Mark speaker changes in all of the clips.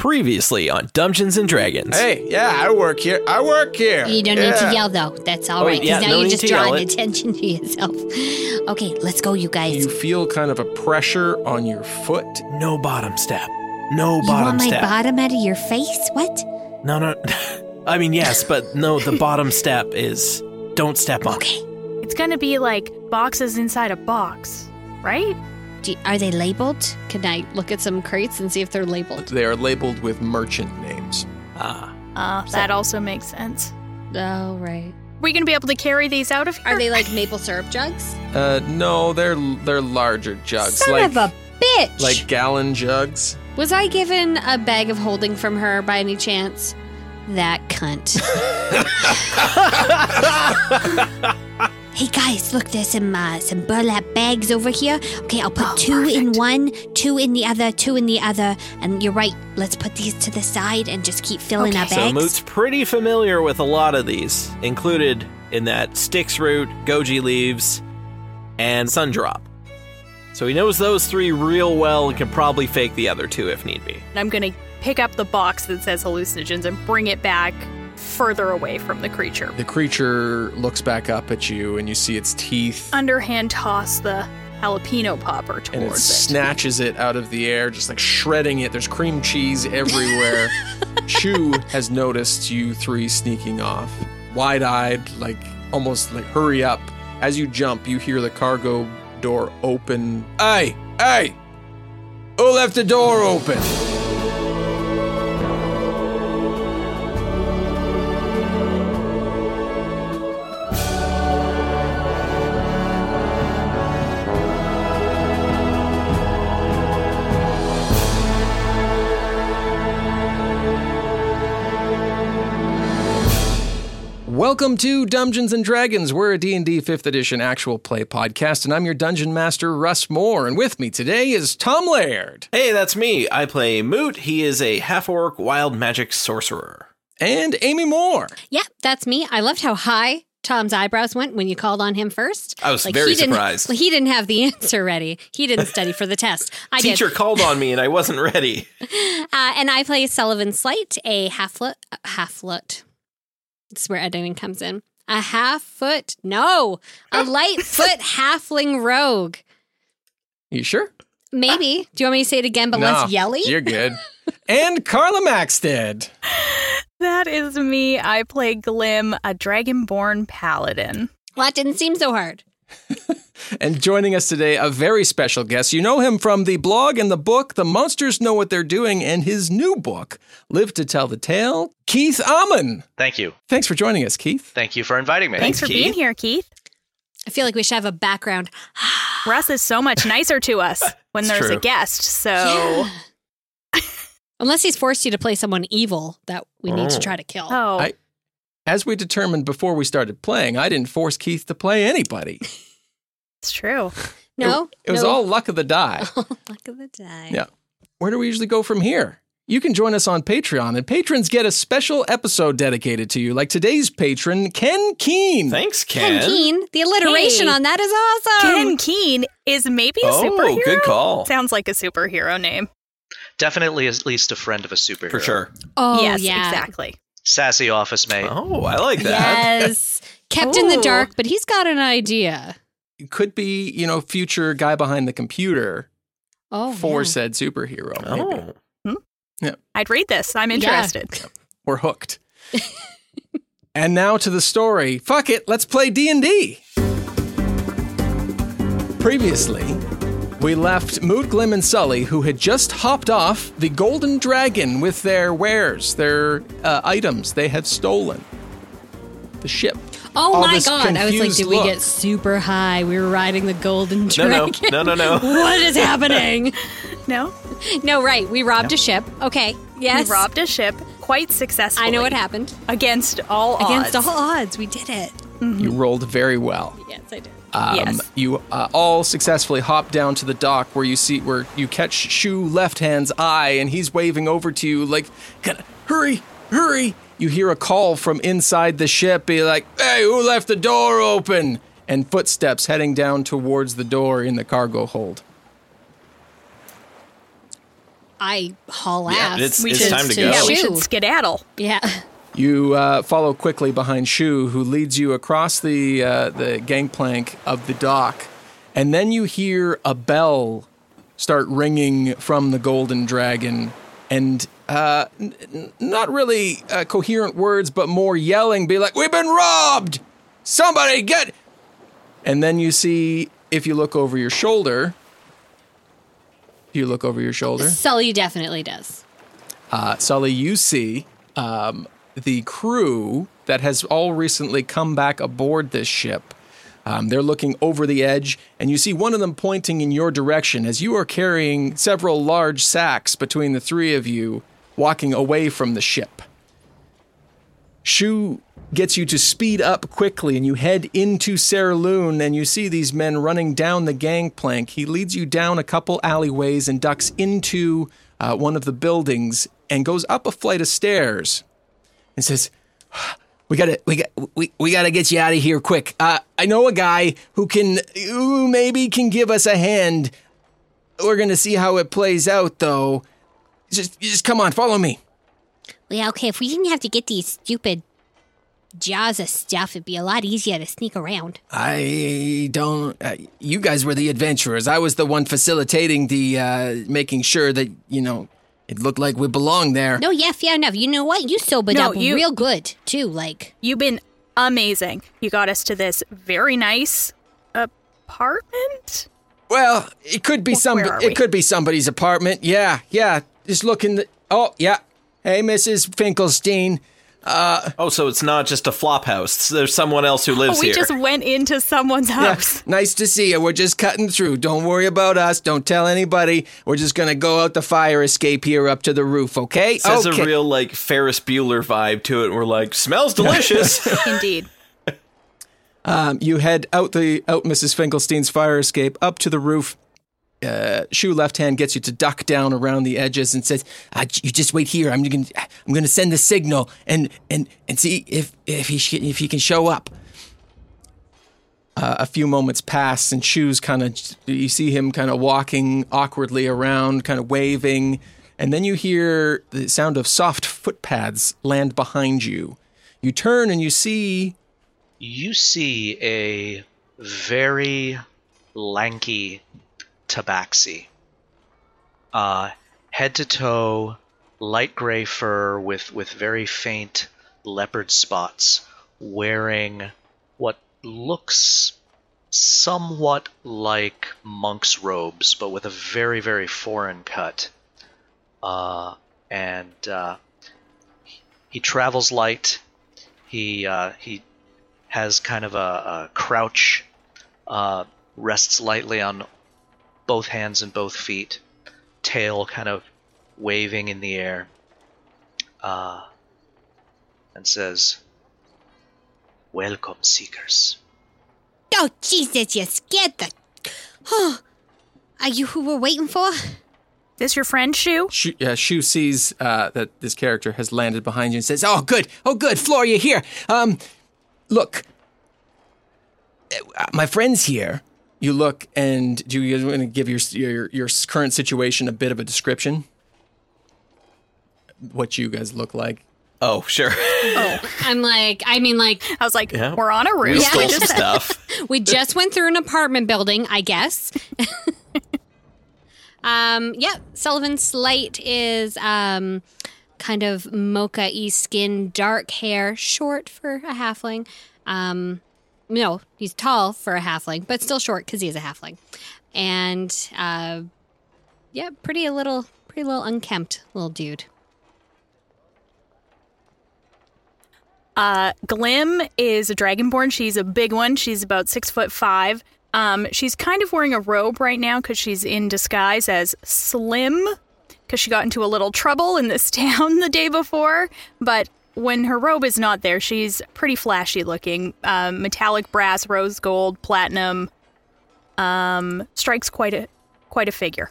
Speaker 1: Previously on Dungeons and Dragons.
Speaker 2: Hey, yeah, I work here. I work here.
Speaker 3: You don't need to
Speaker 2: Yeah.
Speaker 3: yell though. That's all
Speaker 1: Oh,
Speaker 3: right. Because
Speaker 1: yeah,
Speaker 3: now
Speaker 1: no
Speaker 3: you're
Speaker 1: need
Speaker 3: just
Speaker 1: to yell
Speaker 3: drawing
Speaker 1: it.
Speaker 3: attention to yourself. Okay, let's go, you guys.
Speaker 2: You feel kind of a pressure on your foot.
Speaker 1: No bottom step. No
Speaker 3: You
Speaker 1: bottom
Speaker 3: want my
Speaker 1: step.
Speaker 3: bottom out of your face? What?
Speaker 1: no, no. I mean, yes, but no, the bottom step is don't step on.
Speaker 3: Okay.
Speaker 4: It's gonna be like boxes inside a box, right?
Speaker 3: Do are they labeled? Can I look at some crates and see if they're labeled?
Speaker 2: They are labeled with merchant names.
Speaker 1: Ah.
Speaker 4: Uh, that also makes sense.
Speaker 3: Oh, right.
Speaker 4: we gonna be able to carry these out of here?
Speaker 3: Are they like maple syrup jugs?
Speaker 2: Uh, no, they're they're larger jugs,
Speaker 3: Son
Speaker 2: like
Speaker 3: of a bitch!
Speaker 2: like gallon jugs.
Speaker 3: Was I given a bag of holding from her by any chance? That cunt. hey guys, look, there's some uh, some burlap bags over here. Okay, I'll put
Speaker 4: Oh,
Speaker 3: two in one, two in the other, two in the other. And you're right. Let's put these to the side and just keep filling
Speaker 4: Okay.
Speaker 3: our
Speaker 1: So. Moot's pretty familiar with a lot of these, included in that Styx root, goji leaves, and Sundrop. So he knows those three real well and can probably fake the other two if need be.
Speaker 4: I'm gonna pick up the box that says hallucinogens and bring it back further away from the creature.
Speaker 2: The creature looks back up at you, and you see its teeth,
Speaker 4: Underhand toss the jalapeno popper
Speaker 2: and it
Speaker 4: towards it.
Speaker 2: snatches it out of the air, just like shredding it. There's cream cheese everywhere. Shu has noticed you three sneaking off, wide-eyed, like almost like hurry up. As you jump, you hear the cargo door open. Hey, hey! Who left the door open? Welcome to Dungeons and Dragons. We're a D&D 5th edition actual play podcast and I'm your dungeon master Russ Moore and with me today is Tom Laird
Speaker 1: Hey, that's me. I play Moot. He is a half orc wild magic sorcerer.
Speaker 2: and Amy Moore.
Speaker 3: yeah, that's me. I loved how high Tom's eyebrows went when you called on him first.
Speaker 1: I was very
Speaker 3: he didn't-
Speaker 1: surprised.
Speaker 3: Well, he didn't have the answer ready. He didn't study for the test. I did.
Speaker 1: Teacher called on me and I wasn't ready.
Speaker 3: Uh, and I play Sullivan Slight, a half foot. Half. This is where editing comes in. A half foot. No, a ah. light foot halfling rogue.
Speaker 2: You sure?
Speaker 3: Maybe. Ah. Do you want me to say it again, but less yelly?
Speaker 2: You're good. and Carla Maxted.
Speaker 4: That is me. I play Glim, a dragonborn paladin.
Speaker 3: Well, that didn't seem so hard.
Speaker 2: And joining us today, a very special guest. You know him from the blog and the book, The Monsters Know What They're Doing, and his new book, Live to Tell the Tale, Keith Ammann.
Speaker 5: Thank you.
Speaker 2: Thanks for joining us, Keith.
Speaker 5: Thank you for inviting me.
Speaker 4: Thanks, for being here, Keith.
Speaker 3: I feel like we should have a background.
Speaker 4: Russ is so much nicer to us when
Speaker 1: It's
Speaker 4: there's
Speaker 1: true.
Speaker 4: a guest. So,
Speaker 3: Unless he's forced you to play someone evil that we need to
Speaker 1: Oh.
Speaker 3: try to kill.
Speaker 4: oh,
Speaker 2: I- As we determined before we started playing, I didn't force Keith to play anybody.
Speaker 4: it's true.
Speaker 3: no,
Speaker 2: It was
Speaker 3: no.
Speaker 2: all luck of the die.
Speaker 3: luck of the die.
Speaker 2: Yeah. Where do we usually go from here? You can join us on Patreon, and patrons get a special episode dedicated to you, like today's patron, Ken Keen.
Speaker 1: Thanks,
Speaker 3: Ken
Speaker 1: Ken.
Speaker 3: Keen, the alliteration
Speaker 4: Hey.
Speaker 3: on that is awesome.
Speaker 4: Ken Keen is maybe a
Speaker 1: Oh,
Speaker 4: superhero.
Speaker 1: good call.
Speaker 4: Sounds like a superhero name.
Speaker 5: Definitely at least a friend of a superhero.
Speaker 1: For sure.
Speaker 3: oh,
Speaker 4: yes,
Speaker 3: yeah.
Speaker 4: exactly.
Speaker 5: Sassy office mate.
Speaker 1: Oh, I like that.
Speaker 3: Yes. Kept in the dark, but he's got an idea.
Speaker 2: Could be, you know, future guy behind the computer.
Speaker 3: Oh,
Speaker 2: for
Speaker 3: yeah.
Speaker 2: said superhero. maybe.
Speaker 1: Oh.
Speaker 4: I'd read this. I'm
Speaker 3: Yeah.
Speaker 4: interested.
Speaker 2: We're hooked. and now to the story. Fuck it, let's play D&D. Previously, we left Moot Glim and Sully, who had just hopped off the Golden Dragon with their wares, their uh, items they had stolen. The ship.
Speaker 3: Oh my
Speaker 2: this
Speaker 3: god! I was like,
Speaker 2: confused
Speaker 3: did we get super high? We were riding the golden
Speaker 1: dragon. No,
Speaker 3: no,
Speaker 1: no, no, no.
Speaker 3: what is happening?
Speaker 4: No?
Speaker 3: no, right. We robbed a ship. Okay. Yes.
Speaker 4: We robbed a ship quite successfully.
Speaker 3: I know what happened.
Speaker 4: Against all
Speaker 3: Against
Speaker 4: odds.
Speaker 3: all odds, we did it.
Speaker 2: You rolled very well.
Speaker 3: Yes, I did.
Speaker 2: Um,
Speaker 4: Yes.
Speaker 2: You uh, all successfully hop down to the dock where you see where you catch Shu Left Hand's eye, and he's waving over to you like, "Kinda, "Hurry, hurry!" You hear a call from inside the ship, be like, "Hey, who left the door open?" And footsteps heading down towards the door in the cargo hold.
Speaker 3: I haul
Speaker 1: Yeah,
Speaker 3: ass.
Speaker 1: it's-
Speaker 4: We
Speaker 1: it's
Speaker 4: should,
Speaker 1: time to go.
Speaker 4: Yeah, we should skedaddle.
Speaker 3: yeah.
Speaker 2: You uh, follow quickly behind Shu, who leads you across the uh, the gangplank of the dock, and then you hear a bell start ringing from the Golden Dragon, and uh, n- n- not really uh, coherent words, but more yelling, be like, "We've been robbed! Somebody get!" And then you see, if you look over your shoulder, you look over your shoulder.
Speaker 3: Sully definitely does.
Speaker 2: Uh, Sully, you see um, the crew that has all recently come back aboard this ship. Um, they're looking over the edge, and you see one of them pointing in your direction as you are carrying several large sacks between the three of you, walking away from the ship. Shu gets you to speed up quickly, and you head into Saerloon, and you see these men running down the gangplank. He leads you down a couple alleyways and ducks into uh, one of the buildings and goes up a flight of stairs and says, "We gotta, we got, we, we gotta get you out of here quick. Uh, I know a guy who can, who maybe can give us a hand. We're gonna see how it plays out, though. Just, just come on, follow me."
Speaker 3: Well, yeah, okay. If we didn't have to get these stupid jaws of stuff, it'd be a lot easier to sneak around.
Speaker 2: I don't. Uh, you guys were the adventurers. I was the one facilitating the, uh, making sure that you know it looked like we belonged there.
Speaker 3: No, yeah, fair enough. You know what? You sobered
Speaker 4: No,
Speaker 3: up
Speaker 4: you-
Speaker 3: real good too. Like,
Speaker 4: You've been amazing. You got us to this very nice apartment.
Speaker 2: Well, it could be some.
Speaker 4: where are
Speaker 2: It could be somebody's apartment. Yeah, yeah. Just looking. The, oh, yeah. Hey, Mrs. Finkelstein.
Speaker 1: Oh, so it's not just a flop house. There's someone else who lives
Speaker 4: Oh, we
Speaker 1: here.
Speaker 4: just went into someone's
Speaker 2: Yeah,
Speaker 4: house.
Speaker 2: nice to see you. We're just cutting through. Don't worry about us. Don't tell anybody. We're just gonna go out the fire escape here up to the roof. Okay?
Speaker 1: It has
Speaker 2: okay.
Speaker 1: a real like Ferris Bueller vibe to it. And we're like, smells delicious.
Speaker 4: Indeed.
Speaker 2: Um, you head out the out Mrs. Finkelstein's fire escape up to the roof. Uh, Shu left hand gets you to duck down around the edges and says, uh, "You just wait here. I'm going. I'm going to send the signal and and and see if if he sh- if he can show up." Uh, a few moments pass, and Shu's kind of you see him kind of walking awkwardly around, kind of waving, and then you hear the sound of soft footpads land behind you. You turn and you see
Speaker 5: You see a very lanky tabaxi. Uh, head to toe, light gray fur with, with very faint leopard spots, wearing what looks somewhat like monk's robes, but with a very, very foreign cut. Uh, and uh, he travels light. He uh, he has kind of a, a crouch, uh, rests lightly on both hands and both feet, tail kind of waving in the air, uh, and says, Welcome, seekers.
Speaker 3: oh Jesus, you scared the. Oh, are you who we're waiting for?
Speaker 4: This your friend Shu?
Speaker 2: Shu, uh, Shu sees uh, that this character has landed behind you and says, "Oh, good, oh, good, Floor, you're here. Um, look, uh, my friend's here. You look, and do you want to give your, your your current situation a bit of a description? What you guys look like?
Speaker 1: oh, sure.
Speaker 3: I'm like, I mean, like,
Speaker 4: I was like,
Speaker 1: Yeah.
Speaker 4: we're on a roof.
Speaker 1: We
Speaker 4: We
Speaker 1: stole
Speaker 4: just-
Speaker 1: some stuff.
Speaker 3: we just went through an apartment building, I guess. Um, yeah, Sullivan's slight is um, kind of mocha y skin, dark hair, short for a halfling. Um, no, he's tall for a halfling, but still short because he's a halfling. And uh, yeah, pretty a little, pretty little unkempt little dude.
Speaker 4: Uh, Glim is a dragonborn. She's a big one. She's about six foot five. Um, she's kind of wearing a robe right now because she's in disguise as Slim because she got into a little trouble in this town the day before. But when her robe is not there, she's pretty flashy looking. Um, metallic brass, rose gold, platinum. Um, strikes quite a quite a figure.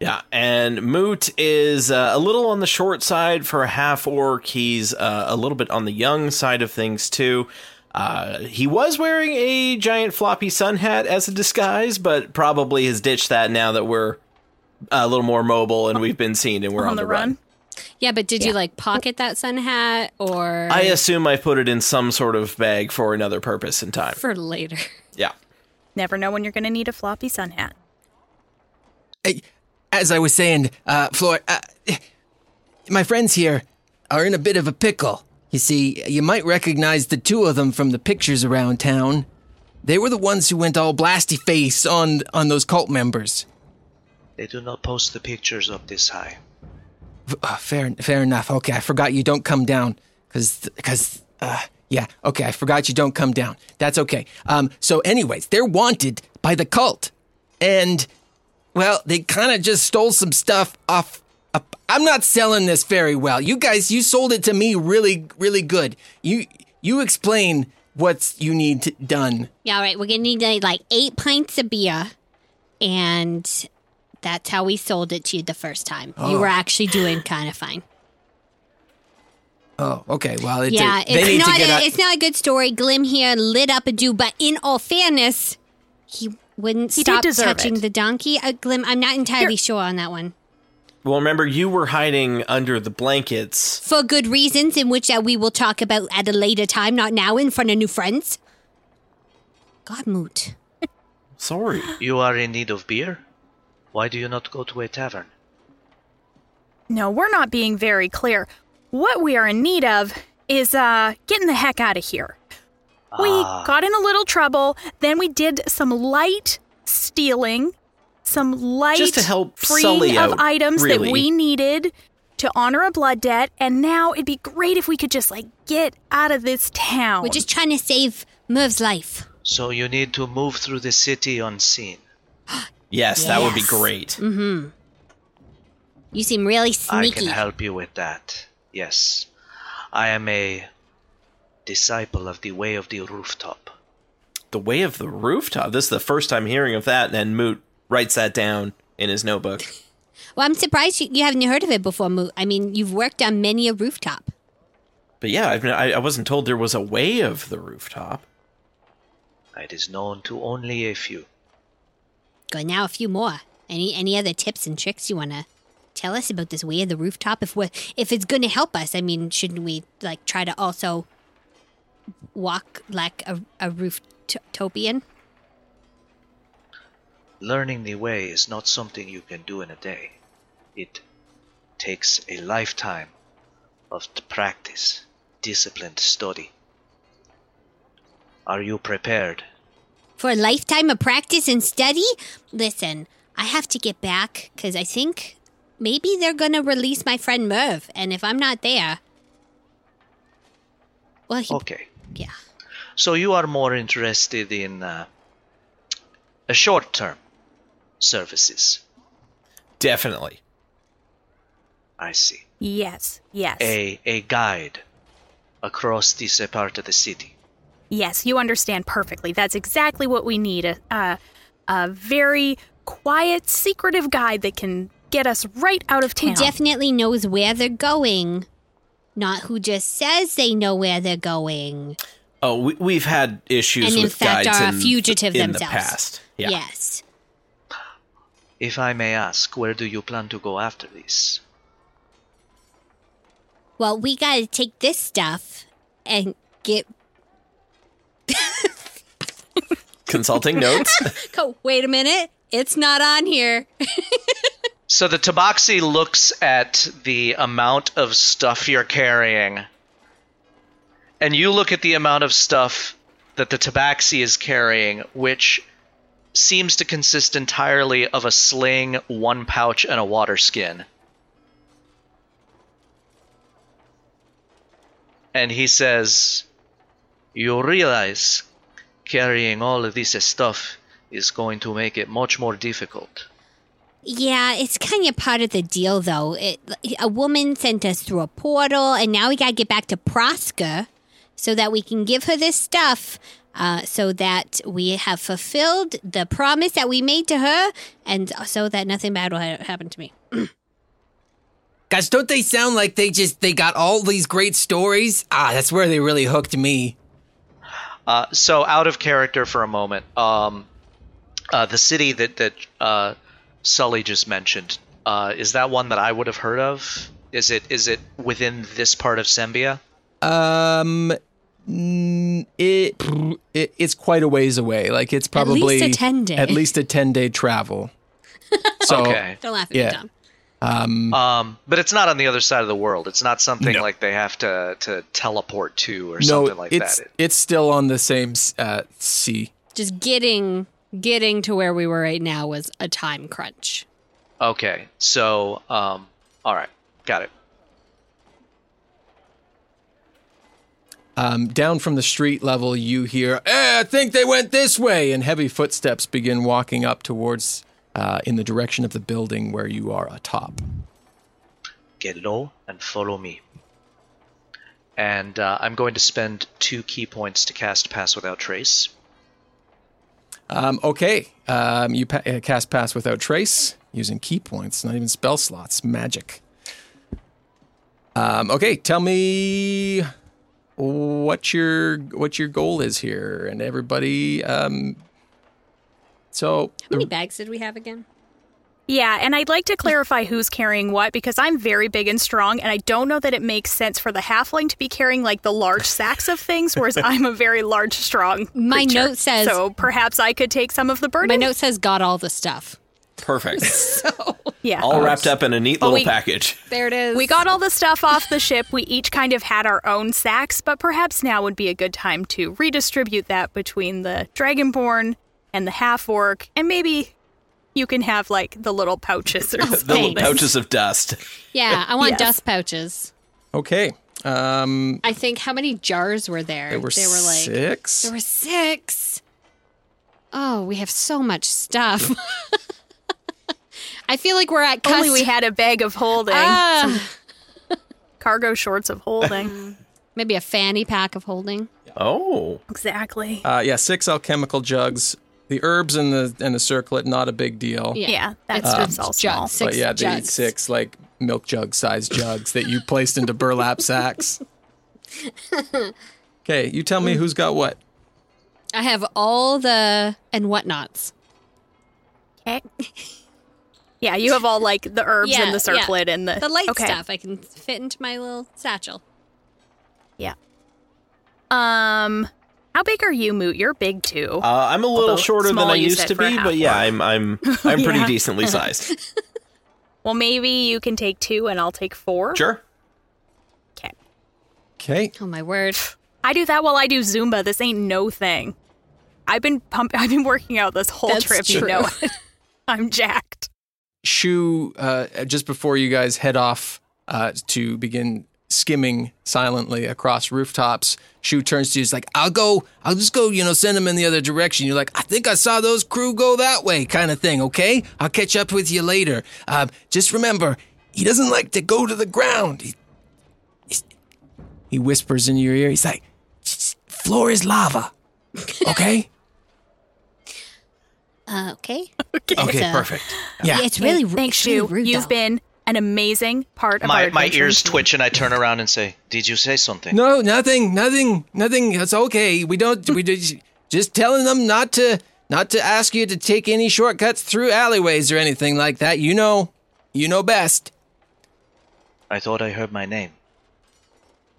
Speaker 1: Yeah, and Moot is uh, a little on the short side for a half orc. He's uh, a little bit on the young side of things too. Uh, he was wearing a giant floppy sun hat as a disguise, but probably has ditched that now that we're a little more mobile and we've been seen and we're on, the run.
Speaker 3: Yeah, but did you like pocket that sun hat or
Speaker 1: I assume I put it in some sort of bag for another purpose in time.
Speaker 3: for later?
Speaker 1: Yeah.
Speaker 4: Never know when you're going to need a floppy sun hat.
Speaker 6: Hey, as I was saying, uh, Floor, uh, my friends here are in a bit of a pickle. You see, you might recognize the two of them from the pictures around town. They were the ones who went all blasty face on on those cult members.
Speaker 5: They do not post the pictures up this high.
Speaker 6: Uh, fair, fair enough. Okay, I forgot you don't come down, cause, cause, uh, yeah. Okay, I forgot you don't come down. That's okay. Um, so, anyways, they're wanted by the cult, and well, they kind of just stole some stuff off. I'm not selling this very well. You guys, you sold it to me really, really good. You, you explain what's you need to, done.
Speaker 3: Yeah, all right. We're gonna need like eight pints of beer, and that's how we sold it to you the first time. You were actually doing kind of fine.
Speaker 6: Oh, okay. Well, it's
Speaker 3: yeah,
Speaker 6: a, they need
Speaker 3: it's
Speaker 6: to
Speaker 3: not
Speaker 6: get
Speaker 3: a,
Speaker 6: out.
Speaker 3: it's not a good story. Glim here lit up a dude, but in all fairness, he wouldn't
Speaker 4: He
Speaker 3: stop touching
Speaker 4: it.
Speaker 3: the donkey. Uh, Glim, I'm not entirely sure on that one.
Speaker 1: Well, remember you were hiding under the blankets.
Speaker 3: For good reasons, in which uh, we will talk about at a later time, not now, in front of new friends. God, moot.
Speaker 1: Sorry.
Speaker 5: You are in need of beer? Why do you not go to a tavern?
Speaker 4: No, we're not being very clear. What we are in need of is uh getting the heck out of here. We got in a little trouble, then we did some light stealing, some light
Speaker 1: Just to help
Speaker 4: freeing
Speaker 1: Sully
Speaker 4: of items
Speaker 1: really.
Speaker 4: that we needed to honor a blood debt, and now it'd be great if we could just like get out of this town.
Speaker 3: We're just trying to save Merv's life.
Speaker 5: So you need to move through the city unseen.
Speaker 1: Yes, that would be great. Mm-hmm.
Speaker 3: You seem really sneaky.
Speaker 5: I can help you with that. Yes. I am a disciple of the way of the rooftop.
Speaker 1: The way of the rooftop. This is the first time hearing of that, and Moot writes that down in his notebook.
Speaker 3: Well, I'm surprised you, you haven't heard of it before, Moot. I mean, you've worked on many a rooftop.
Speaker 1: But yeah, I've, I, I wasn't told there was a way of the rooftop.
Speaker 5: It is known to only a few.
Speaker 3: Good. Now a few more. Any any other tips and tricks you want to tell us about this way of the rooftop? If we if it's to help us, I mean, shouldn't we like try to also walk like a a rooftopian?
Speaker 5: Learning the way is not something you can do in a day. It takes a lifetime of practice, disciplined study. Are you prepared?
Speaker 3: For a lifetime of practice and study? Listen, I have to get back because I think maybe they're going to release my friend Merv. And if I'm not there. Well, he,
Speaker 5: Okay.
Speaker 3: yeah.
Speaker 5: So you are more interested in uh, a short term services.
Speaker 1: Definitely.
Speaker 5: I see.
Speaker 4: yes, yes,
Speaker 5: A a guide across this part of the city.
Speaker 4: Yes. You understand perfectly. That's exactly what we need. A, a a very quiet, secretive guide that can get us right out of town.
Speaker 3: Who definitely knows where they're going, not who just says they know where they're going.
Speaker 1: Oh, we, we've had issues
Speaker 3: And in
Speaker 1: with
Speaker 3: fact
Speaker 1: guides
Speaker 3: are a
Speaker 1: in,
Speaker 3: fugitive
Speaker 1: in
Speaker 3: themselves.
Speaker 1: the past. Yeah.
Speaker 3: Yes.
Speaker 5: If I may ask, where do you plan to go after this?
Speaker 3: Well, we got to take this stuff and get.
Speaker 1: Consulting notes.
Speaker 3: Oh, wait a minute. It's not on here.
Speaker 5: So the tabaxi looks at the amount of stuff you're carrying, and you look at the amount of stuff that the tabaxi is carrying, which seems to consist entirely of a sling, one pouch, and a water skin. And he says, You realize carrying all of this stuff is going to make it much more difficult.
Speaker 3: Yeah, it's kind of part of the deal, though. It, a woman sent us through a portal, and now we gotta get back to Proska so that we can give her this stuff, uh, so that we have fulfilled the promise that we made to her, and so that nothing bad will ha- happen to me.
Speaker 2: Guys, don't they sound like they just they got all these great stories? Ah, that's where they really hooked me.
Speaker 5: Uh, so out of character for a moment, um, uh, the city that that uh, Sully just mentioned uh, is that one that I would have heard of? Is it is it within this part of Sembia?
Speaker 2: Um, mm, it, it it's quite a ways away. Like it's probably at
Speaker 3: least a 10 day.
Speaker 2: At least a ten day travel. So
Speaker 5: Okay.
Speaker 3: Don't laugh at
Speaker 2: Yeah.
Speaker 3: me, Tom.
Speaker 5: Um, um, but it's not on the other side of the world. It's not something
Speaker 2: No.
Speaker 5: like they have to, to teleport to or
Speaker 2: no,
Speaker 5: something like
Speaker 2: it's
Speaker 5: that.
Speaker 2: it's still on the same uh, sea.
Speaker 3: Just getting getting to where we were right now was a time crunch.
Speaker 5: Okay, so um, all right, got it.
Speaker 2: Um, down from the street level, you hear, eh, I think they went this way, and heavy footsteps begin walking up towards, uh, in the direction of the building where you are atop.
Speaker 5: Get low and follow me. And uh, I'm going to spend two ki points to cast Pass Without Trace.
Speaker 2: Um, okay, um, you pa- uh, cast Pass Without Trace using ki points, not even spell slots, magic. Um, okay, tell me what your what your goal is here, and everybody. Um, so
Speaker 3: How many bags did we have again?
Speaker 4: Yeah, and I'd like to clarify who's carrying what because I'm very big and strong, and I don't know that it makes sense for the halfling to be carrying like the large sacks of things, whereas I'm a very large, strong.
Speaker 3: My
Speaker 4: creature.
Speaker 3: note says-
Speaker 4: so perhaps I could take some of the burden.
Speaker 3: My note says got all the stuff.
Speaker 1: Perfect.
Speaker 4: So, yeah,
Speaker 1: All wrapped up in a neat little
Speaker 4: we-
Speaker 1: package.
Speaker 3: There it is.
Speaker 4: We got all the stuff off the ship. We each kind of had our own sacks, but perhaps now would be a good time to redistribute that between the Dragonborn and the half orc, and maybe you can have like the little pouches or
Speaker 1: The little pouches of dust.
Speaker 3: Yeah, I want
Speaker 4: Yes.
Speaker 3: dust pouches.
Speaker 2: okay, um,
Speaker 3: I think how many jars were there?
Speaker 2: there were,
Speaker 3: they were like
Speaker 2: six.
Speaker 3: there were six. Oh, we have so much stuff. I feel like we're at
Speaker 4: Only we had a bag of holding,
Speaker 3: Ah,
Speaker 4: cargo shorts of holding.
Speaker 3: maybe a fanny pack of holding.
Speaker 1: Oh.
Speaker 4: exactly.
Speaker 2: Uh, yeah, six alchemical jugs. The herbs and the and the circlet, not a big deal.
Speaker 3: Yeah,
Speaker 4: Yeah, that's,
Speaker 3: It's
Speaker 4: that's
Speaker 3: just
Speaker 4: all small.
Speaker 3: jugs. Six
Speaker 2: but yeah, the
Speaker 3: jugs.
Speaker 2: six like milk jug sized jugs that you placed into burlap sacks. Okay, you tell me who's got what.
Speaker 3: I have all the and whatnots.
Speaker 4: Okay. Yeah, you have all like the herbs
Speaker 3: Yeah,
Speaker 4: and the
Speaker 3: yeah.
Speaker 4: circlet and the
Speaker 3: The light
Speaker 4: okay.
Speaker 3: stuff I can fit into my little satchel.
Speaker 4: Yeah. Um, how big are you, Moot? You're big too.
Speaker 1: Uh, I'm a little
Speaker 4: Although
Speaker 1: shorter than I used to be, but yeah. I'm I'm I'm pretty
Speaker 4: Yeah.
Speaker 1: decently sized.
Speaker 4: well, maybe you can take two and I'll take four.
Speaker 1: Sure.
Speaker 4: Okay.
Speaker 2: Okay,
Speaker 3: Oh my word!
Speaker 4: I do that while I do Zumba. This ain't no thing. I've been pump. I've been working out this whole
Speaker 3: That's
Speaker 4: trip. You know, it. I'm jacked.
Speaker 2: Shu, uh, just before you guys head off uh, to begin skimming silently across rooftops, Shu turns to you. He's like, "I'll go. I'll just go. You know, send them in the other direction." You're like, "I think I saw those crew go that way," kind of thing. Okay, I'll catch up with you later. Um, just remember, he doesn't like to go to the ground. He, he's- he whispers in your ear. He's like, "Floor is lava." Okay.
Speaker 3: Uh, okay.
Speaker 1: Okay,
Speaker 3: Uh,
Speaker 1: perfect.
Speaker 2: Yeah.
Speaker 3: Yeah, it's really
Speaker 4: Hey, thanks,
Speaker 3: it's really
Speaker 4: Shu.
Speaker 3: rude,
Speaker 4: You've
Speaker 3: though.
Speaker 4: been an amazing part of our
Speaker 5: My, my ears
Speaker 4: team.
Speaker 5: twitch and I turn around and say, Did you say something?
Speaker 2: No, nothing, nothing, nothing. It's okay. We don't. We just just telling them not to not to ask you to take any shortcuts through alleyways or anything like that. You know, you know best.
Speaker 5: I thought I heard my name.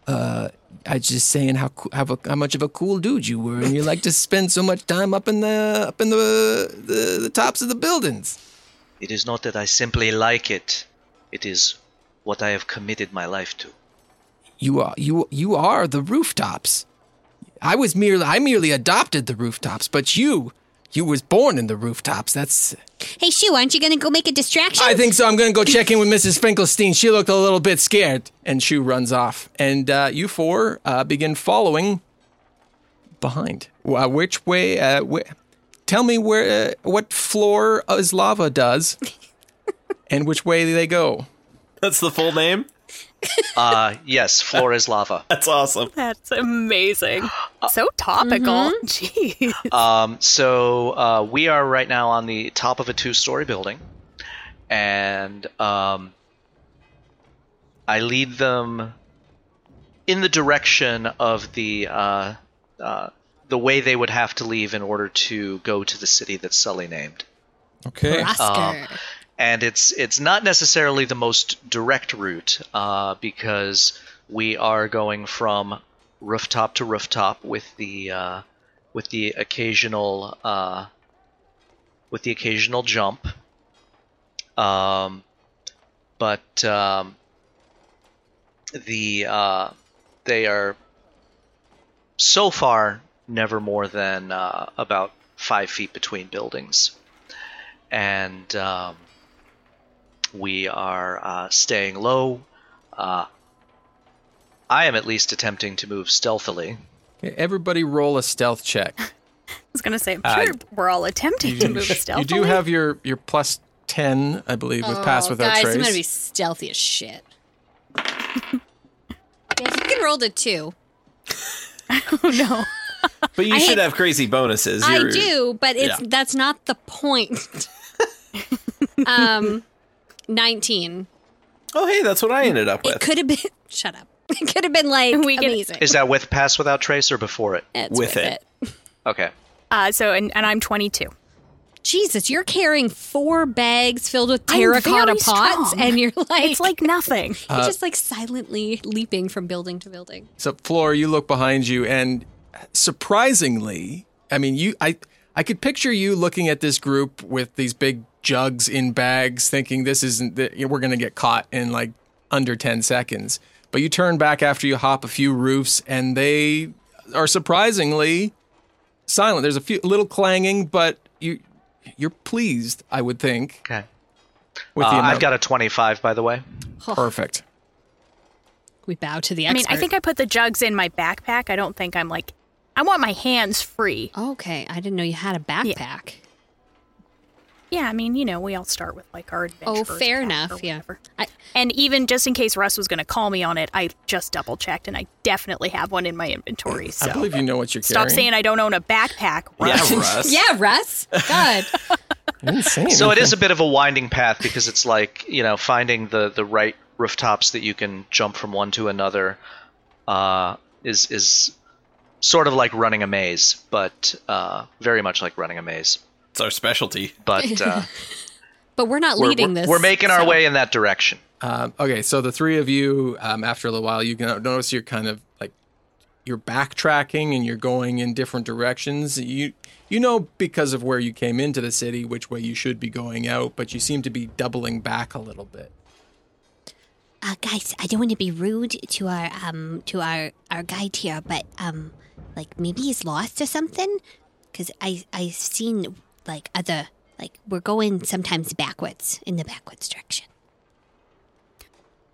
Speaker 2: Uh, I just saying how coo- how, how much of a cool dude you were, and you like to spend so much time up in the up in the the, the tops of the buildings.
Speaker 5: It is not that I simply like it. It is what I have committed my life to.
Speaker 2: You are you you are the rooftops. I was merely I merely adopted the rooftops, but you you was born in the rooftops. That's
Speaker 3: Hey, Shu, aren't you gonna go make a distraction?
Speaker 2: I think so. I'm going to go check in with Mrs. Finkelstein. She looked a little bit scared. And Shu runs off. And uh, you four uh, begin following behind. Uh, which way? Uh, wh- tell me where, uh, what floor is lava does, and which way they go.
Speaker 1: That's the full name?
Speaker 5: Uh, yes, floor is lava.
Speaker 1: That's awesome.
Speaker 4: That's amazing. So topical. Jeez.
Speaker 5: Um, so uh, we are right now on the top of a two-story building, and um, I lead them in the direction of the uh, uh, the way they would have to leave in order to go to the city that Sully named.
Speaker 7: Okay.
Speaker 3: Oscar.
Speaker 5: And it's it's not necessarily the most direct route uh, because we are going from rooftop to rooftop with the uh, with the occasional uh, with the occasional jump. Um, but um, the uh, they are so far never more than uh, about five feet between buildings, and um, we are uh, staying low. Uh, I am at least attempting to move stealthily.
Speaker 2: Okay, everybody roll a stealth check.
Speaker 4: I was going to say, I'm sure we're all attempting to move stealthily.
Speaker 2: You do have your, your plus 10, I believe, with Pass
Speaker 3: Oh,
Speaker 2: Without
Speaker 3: guys,
Speaker 2: Trace.
Speaker 3: I'm gonna be stealthy as shit. yes, you can roll to two.
Speaker 4: Oh, no.
Speaker 1: But you
Speaker 3: I
Speaker 1: should
Speaker 3: had-
Speaker 1: have crazy bonuses.
Speaker 3: I
Speaker 1: You're-
Speaker 3: do, but it's
Speaker 1: Yeah.
Speaker 3: that's not the point. um, nineteen.
Speaker 1: Oh, hey, that's what I ended up with.
Speaker 3: It could have been. Shut up. It could have been like
Speaker 4: We can-
Speaker 3: amazing.
Speaker 5: Is that with pass without trace or before it?
Speaker 3: It's
Speaker 1: with it.
Speaker 5: Okay.
Speaker 4: Uh, so, and, and I'm 22.
Speaker 3: Jesus, you're carrying four bags filled with terracotta pots,
Speaker 4: strong.
Speaker 3: and you're like,
Speaker 4: It's like nothing.
Speaker 3: you're just like silently leaping from building to building.
Speaker 2: So, Floor, you look behind you, and surprisingly, I mean, you, I, I could picture you looking at this group with these big jugs in bags, thinking this isn't, the, we're going to get caught in like under 10 seconds. But you turn back after you hop a few roofs, and they are surprisingly silent. There's a few little clanging, but you, you're pleased, I would think,
Speaker 5: Okay.
Speaker 2: with
Speaker 5: Uh,
Speaker 2: the amount.
Speaker 5: I've got a 25, by the way.
Speaker 2: perfect.
Speaker 3: We bow to the
Speaker 4: I mean. I think I put the jugs in my backpack. I don't think I'm like, I want my hands free.
Speaker 3: Okay, I didn't know you had a backpack.
Speaker 4: Yeah, I mean, you know, we all start with like our
Speaker 3: Oh, fair enough. Yeah. I,
Speaker 4: And even just in case Russ was going to call me on it, I just double checked and I definitely have one in my inventory. So
Speaker 2: I believe you know what you're
Speaker 4: stop
Speaker 2: carrying.
Speaker 4: saying I don't own a backpack.
Speaker 1: Yeah,
Speaker 4: Russ.
Speaker 1: Russ.
Speaker 3: yeah, Russ. God.
Speaker 2: I
Speaker 5: So it is a bit of a winding path because it's like you know finding the the right rooftops that you can jump from one to another uh, is is sort of like running a maze, but uh, very much like running a maze.
Speaker 1: It's our specialty.
Speaker 5: But uh,
Speaker 3: But we're not
Speaker 5: we're,
Speaker 3: leading
Speaker 5: we're,
Speaker 3: this.
Speaker 5: we're making our way in that direction.
Speaker 2: Um, okay, so the three of you, um, after a little while, you can notice you're kind of like you're backtracking and you're going in different directions. You you know because of where you came into the city, which way you should be going out, but you seem to be doubling back a little bit.
Speaker 8: Uh, guys, I don't want to be rude to our um to our our guide here, but um, like maybe he's lost or something. Cause I I've seen like other like we're going sometimes backwards in the backwards direction.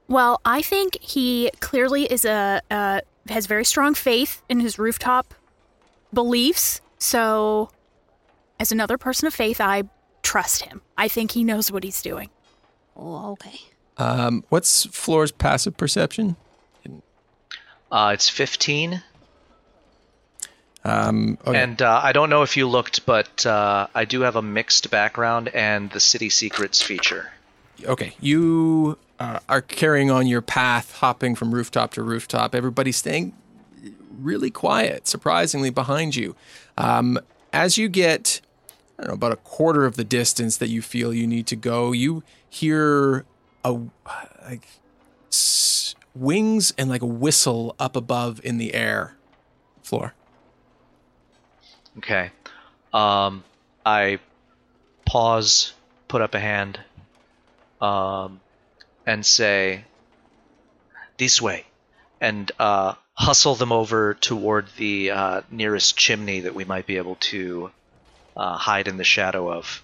Speaker 4: Well, I think he clearly is a uh, has very strong faith in his rooftop beliefs. So, as another person of faith, I trust him. I think he knows what he's doing.
Speaker 8: Oh, okay.
Speaker 2: Um, what's Floor's passive perception?
Speaker 5: Uh, it's 15,
Speaker 2: Um, okay.
Speaker 5: and uh, I don't know if you looked, but uh, I do have a mixed background and the city secrets feature.
Speaker 2: okay, you uh, are carrying on your path, hopping from rooftop to rooftop. Everybody's staying really quiet, surprisingly, behind you. Um, as you get, I don't know, about a quarter of the distance that you feel you need to go, you hear a like s- wings and like a whistle up above in the air. Floor.
Speaker 5: Okay. Um, I pause put up a hand um, and say, This way. And uh, hustle them over toward the uh, nearest chimney that we might be able to uh, hide in the shadow of.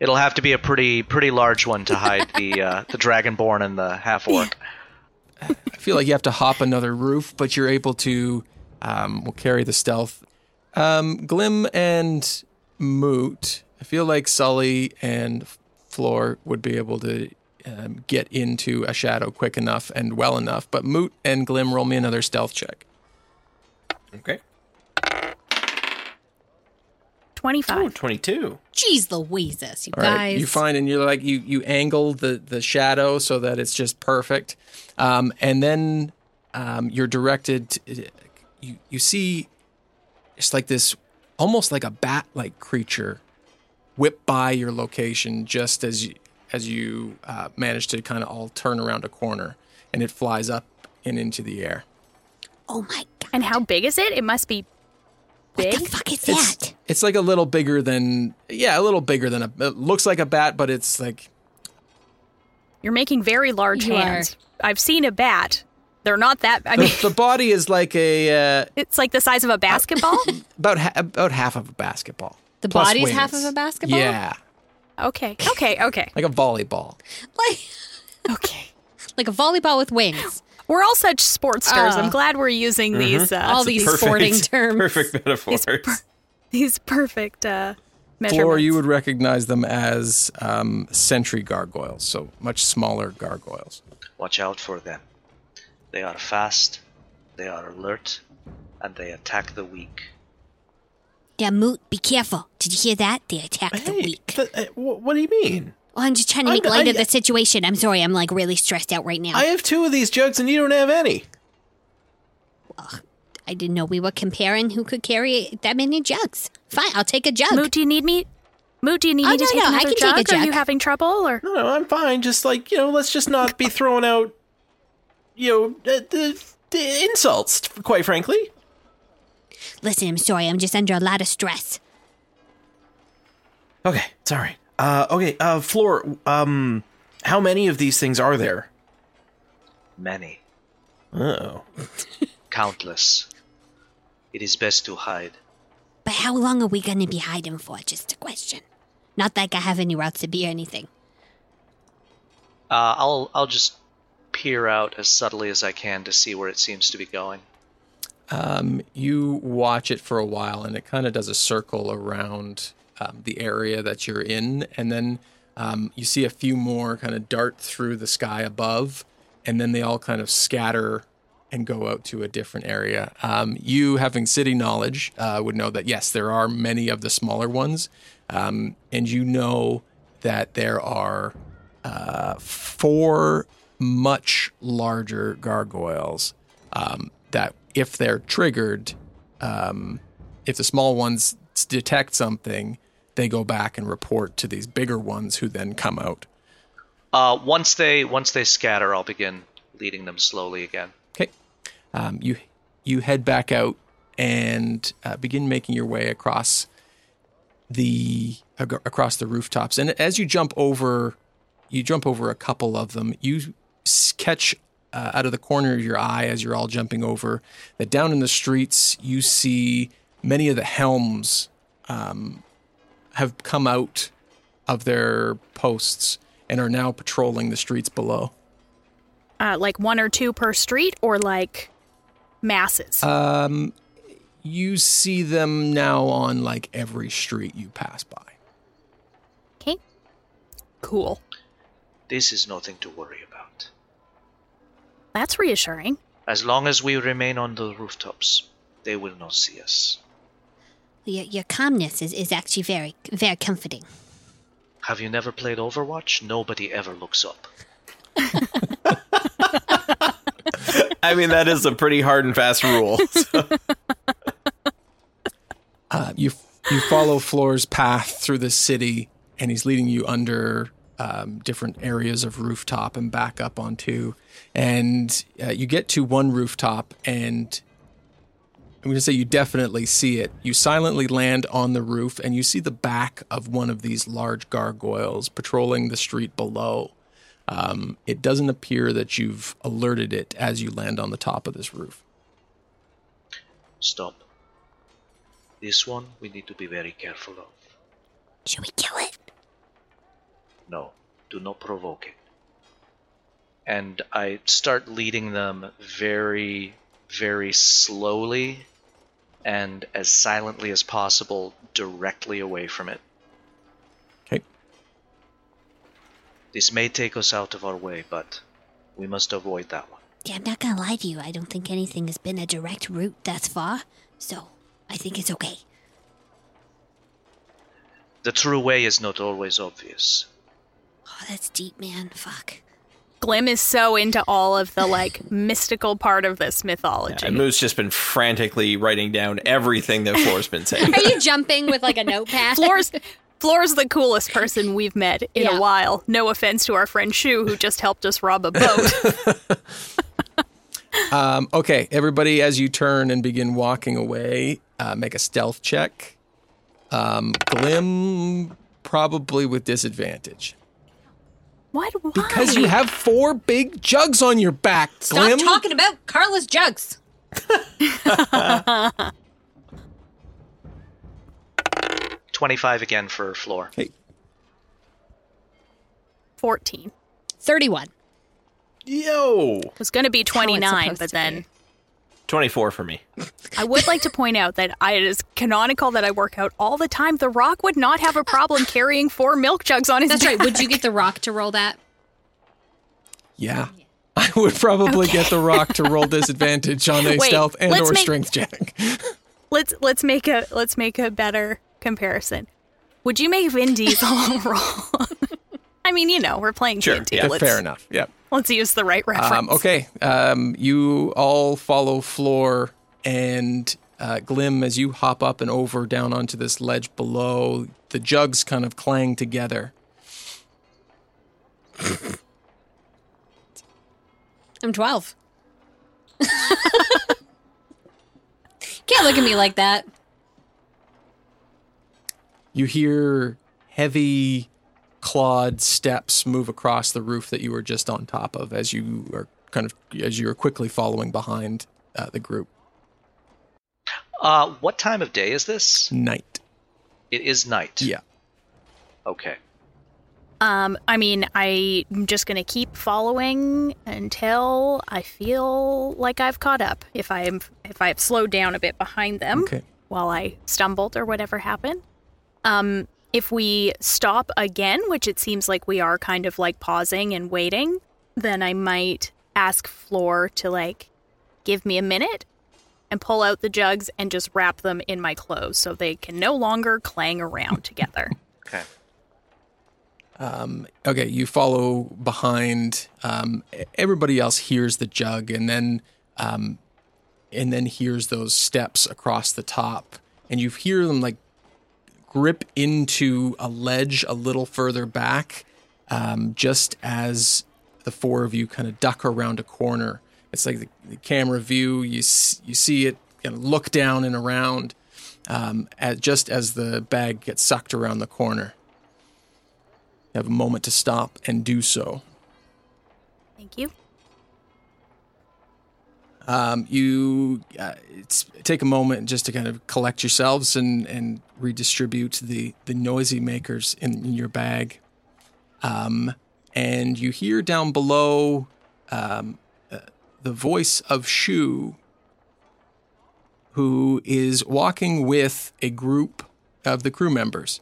Speaker 5: It'll have to be a pretty pretty large one to hide the uh, the dragonborn and the half orc.
Speaker 2: I feel like you have to hop another roof, but you're able to. Um, will carry the stealth. Um, Glim and Moot. I feel like Sully and Floor would be able to um, get into a shadow quick enough and well enough. But Moot and Glim roll me another stealth check.
Speaker 1: Okay.
Speaker 4: 25.
Speaker 1: Oh, 22.
Speaker 9: Jeez Louises, you
Speaker 2: All right,
Speaker 9: guys.
Speaker 2: you find and you're like you you angle the the shadow so that it's just perfect, um, and then um, you're directed. To, you you see, it's like this, almost like a bat like creature, whip by your location just as you as you uh, manage to kind of all turn around a corner, and it flies up and into the air.
Speaker 3: Oh my god.
Speaker 4: And how big is it? It must be big.
Speaker 3: What
Speaker 4: big.
Speaker 3: the fuck is
Speaker 2: It's,
Speaker 3: that?
Speaker 2: it's like a little bigger than yeah, a little bigger than a. It looks like a bat, but it's like
Speaker 4: You're making very large
Speaker 9: You
Speaker 4: hands. I've seen a bat. They're not that. I mean,
Speaker 2: the, the body is like a. Uh,
Speaker 4: it's like the size of a basketball.
Speaker 2: about ha- about half of a basketball.
Speaker 9: The body's
Speaker 2: wings.
Speaker 9: half of a basketball?
Speaker 2: Yeah,
Speaker 4: okay. Okay. Okay.
Speaker 2: like a volleyball.
Speaker 9: Like,
Speaker 4: Okay.
Speaker 9: like a volleyball with wings.
Speaker 4: We're all such sportsters.
Speaker 9: Uh,
Speaker 4: I'm glad we're using these uh,
Speaker 9: All these sporting terms.
Speaker 1: Perfect metaphors.
Speaker 4: these perfect uh.
Speaker 2: Floor, you would recognize them as um, sentry gargoyles, so much smaller gargoyles.
Speaker 5: Watch out for them. They are fast, they are alert, and they attack the weak.
Speaker 3: Yeah, Moot, be careful. Did you hear that? They attack the weak.
Speaker 1: th- uh, wh- what do you mean?
Speaker 3: Oh, I'm just trying to
Speaker 1: I'm-
Speaker 3: make light
Speaker 1: I-
Speaker 3: of the situation. I'm sorry. I'm like really stressed out right now.
Speaker 1: I have two of these jugs and you don't have any.
Speaker 3: I didn't know we were comparing who could carry that many jugs. Fine, I'll take a jug.
Speaker 4: Moot, do you need me? Moot, do you need
Speaker 3: Oh,
Speaker 4: me to
Speaker 3: no,
Speaker 4: take
Speaker 3: no, I can
Speaker 4: jug?
Speaker 3: take a jug?
Speaker 4: Are you having trouble or?
Speaker 1: No, no, I'm fine. Just like, you know, let's just not be throwing out, you know, uh, the, the insults, quite frankly.
Speaker 3: Listen, I'm sorry. I'm just under a lot of stress.
Speaker 1: Okay, sorry. Uh, okay, uh, Floor, um, how many of these things are there?
Speaker 5: Many,
Speaker 1: Oh.
Speaker 5: countless. It is best to hide.
Speaker 3: But how long are we going to be hiding for? Just a question. Not like I have anywhere else to be or anything.
Speaker 5: Uh, I'll I'll just peer out as subtly as I can to see where it seems to be going.
Speaker 2: Um, you watch it for a while, and it kind of does a circle around um, the area that you're in, and then um, you see a few more kind of dart through the sky above, and then they all kind of scatter and go out to a different area. Um, you, having city knowledge, uh, would know that yes, there are many of the smaller ones, um, and you know that there are uh, four much larger gargoyles um, that, if they're triggered, um, if the small ones detect something, they go back and report to these bigger ones who then come out.
Speaker 5: Uh, once they once they scatter, I'll begin leading them slowly again.
Speaker 2: Okay. Um, you you head back out and uh, begin making your way across the across the rooftops. And as you jump over, you jump over a couple of them. You catch uh, out of the corner of your eye as you're all jumping over that down in the streets you see many of the helms um, have come out of their posts and are now patrolling the streets below.
Speaker 4: Uh, like one or two per street or like masses?
Speaker 2: Um, you see them now on like every street you pass by.
Speaker 4: okay. Cool.
Speaker 5: This is nothing to worry about.
Speaker 4: That's reassuring.
Speaker 5: As long as we remain on the rooftops, they will not see us.
Speaker 3: Your, your calmness is, is actually very, very comforting.
Speaker 5: Have you never played Overwatch? Nobody ever looks up.
Speaker 1: I mean, that is a pretty hard and fast rule.
Speaker 2: Uh, you you follow Floor's path through the city, and he's leading you under um, different areas of rooftop and back up onto. And uh, you get to one rooftop, and I'm going to say you definitely see it. You silently land on the roof and you see the back of one of these large gargoyles patrolling the street below. Um, it doesn't appear that you've alerted it as you land on the top of this roof.
Speaker 5: Stop. This one we need to be very careful of.
Speaker 10: Should we kill it?
Speaker 5: No, do not provoke it. And I start leading them very, very slowly and as silently as possible directly away from it.
Speaker 2: Okay.
Speaker 5: This may take us out of our way, but we must avoid that one.
Speaker 10: Yeah, I'm not gonna lie to you. I don't think anything has been a direct route thus far, so I think it's okay.
Speaker 5: The true way is not always obvious.
Speaker 10: Oh, that's deep, man. Fuck.
Speaker 4: Glim is so into all of the like mystical part of this mythology.
Speaker 1: And Moot's just been frantically writing down everything that Floor's been saying.
Speaker 3: Are you jumping with like a notepad?
Speaker 4: Floor's Floor's the coolest person we've met in
Speaker 3: Yeah.
Speaker 4: a while. No offense to our friend Shu, who just helped us rob a boat.
Speaker 2: Um, okay, everybody, as you turn and begin walking away, uh, make a stealth check. Um, Glim, probably with disadvantage.
Speaker 4: What? Why?
Speaker 2: Because you have four big jugs on your back,
Speaker 3: Stop
Speaker 2: Glim.
Speaker 3: talking about Carla's jugs.
Speaker 5: Twenty-five again for floor. Hey.
Speaker 4: fourteen.
Speaker 3: 31.
Speaker 1: Yo!
Speaker 4: It was going to be twenty nine, but then
Speaker 3: be.
Speaker 1: 24 for me.
Speaker 4: I would like to point out that I, it is canonical that I work out all the time. The Rock would not have a problem carrying four milk jugs on his.
Speaker 3: That's right. Would you get the rock to roll that?
Speaker 2: Yeah. I would probably get the rock to roll disadvantage on a
Speaker 4: Wait,
Speaker 2: stealth and or
Speaker 4: make-
Speaker 2: strength check.
Speaker 4: Let's let's make a let's make a better comparison. Would you make Vin Diesel roll? I mean, you know, we're playing
Speaker 1: Sure,
Speaker 4: D&D.
Speaker 1: yeah,
Speaker 4: let's,
Speaker 2: Fair enough. Yep.
Speaker 4: Let's use the right reference.
Speaker 2: Um, okay. Um, you all follow Floor and uh, Glim as you hop up and over down onto this ledge below. The jugs kind of clang together.
Speaker 3: I'm 12. Can't look at me like that.
Speaker 2: You hear heavy clawed steps move across the roof that you were just on top of as you are kind of as you're quickly following behind uh, the group.
Speaker 5: Uh, what time of day is this?
Speaker 2: Night.
Speaker 5: It is night.
Speaker 2: Yeah.
Speaker 5: Okay.
Speaker 4: Um, I mean, I'm just gonna keep following until I feel like I've caught up. If I'm if I've slowed down a bit behind them
Speaker 2: Okay.
Speaker 4: while I stumbled or whatever happened. Um, if we stop again, which it seems like we are kind of like pausing and waiting, then I might ask Floor to like give me a minute and pull out the jugs and just wrap them in my clothes so they can no longer clang around together.
Speaker 5: Okay.
Speaker 2: Okay, you follow behind. Um, everybody else hears the jug, and then, um, and then hears those steps across the top, and you hear them like grip into a ledge a little further back, um, just as the four of you kind of duck around a corner. It's like the, the camera view. You you see it kind of look down and around, um, at, just as the bag gets sucked around the corner. You have a moment to stop and do so.
Speaker 4: Thank you.
Speaker 2: Um, you uh, take a moment just to kind of collect yourselves and, and redistribute the, the noisy makers in, in your bag. Um, and you hear down below um, uh, the voice of Shu, who is walking with a group of the crew members.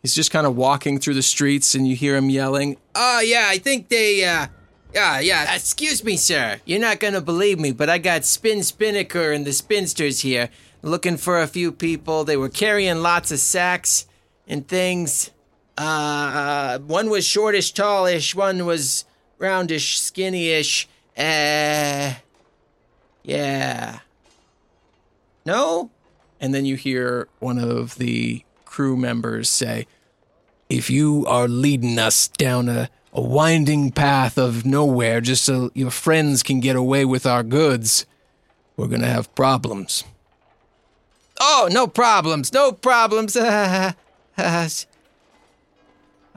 Speaker 2: He's just kind of walking through the streets, and you hear him yelling,
Speaker 6: Oh, yeah, I think they, uh, yeah, yeah. Excuse me, sir. You're not gonna believe me, but I got Spin Spinnaker and the Spinsters here looking for a few people. They were carrying lots of sacks and things. Uh, one was shortish, tallish, one was roundish, skinnyish. Uh, yeah. No?
Speaker 2: And then you hear one of the crew members say, If you are leading us down a, a winding path of nowhere just so your friends can get away with our goods, we're gonna have problems. Oh, no problems, no problems. I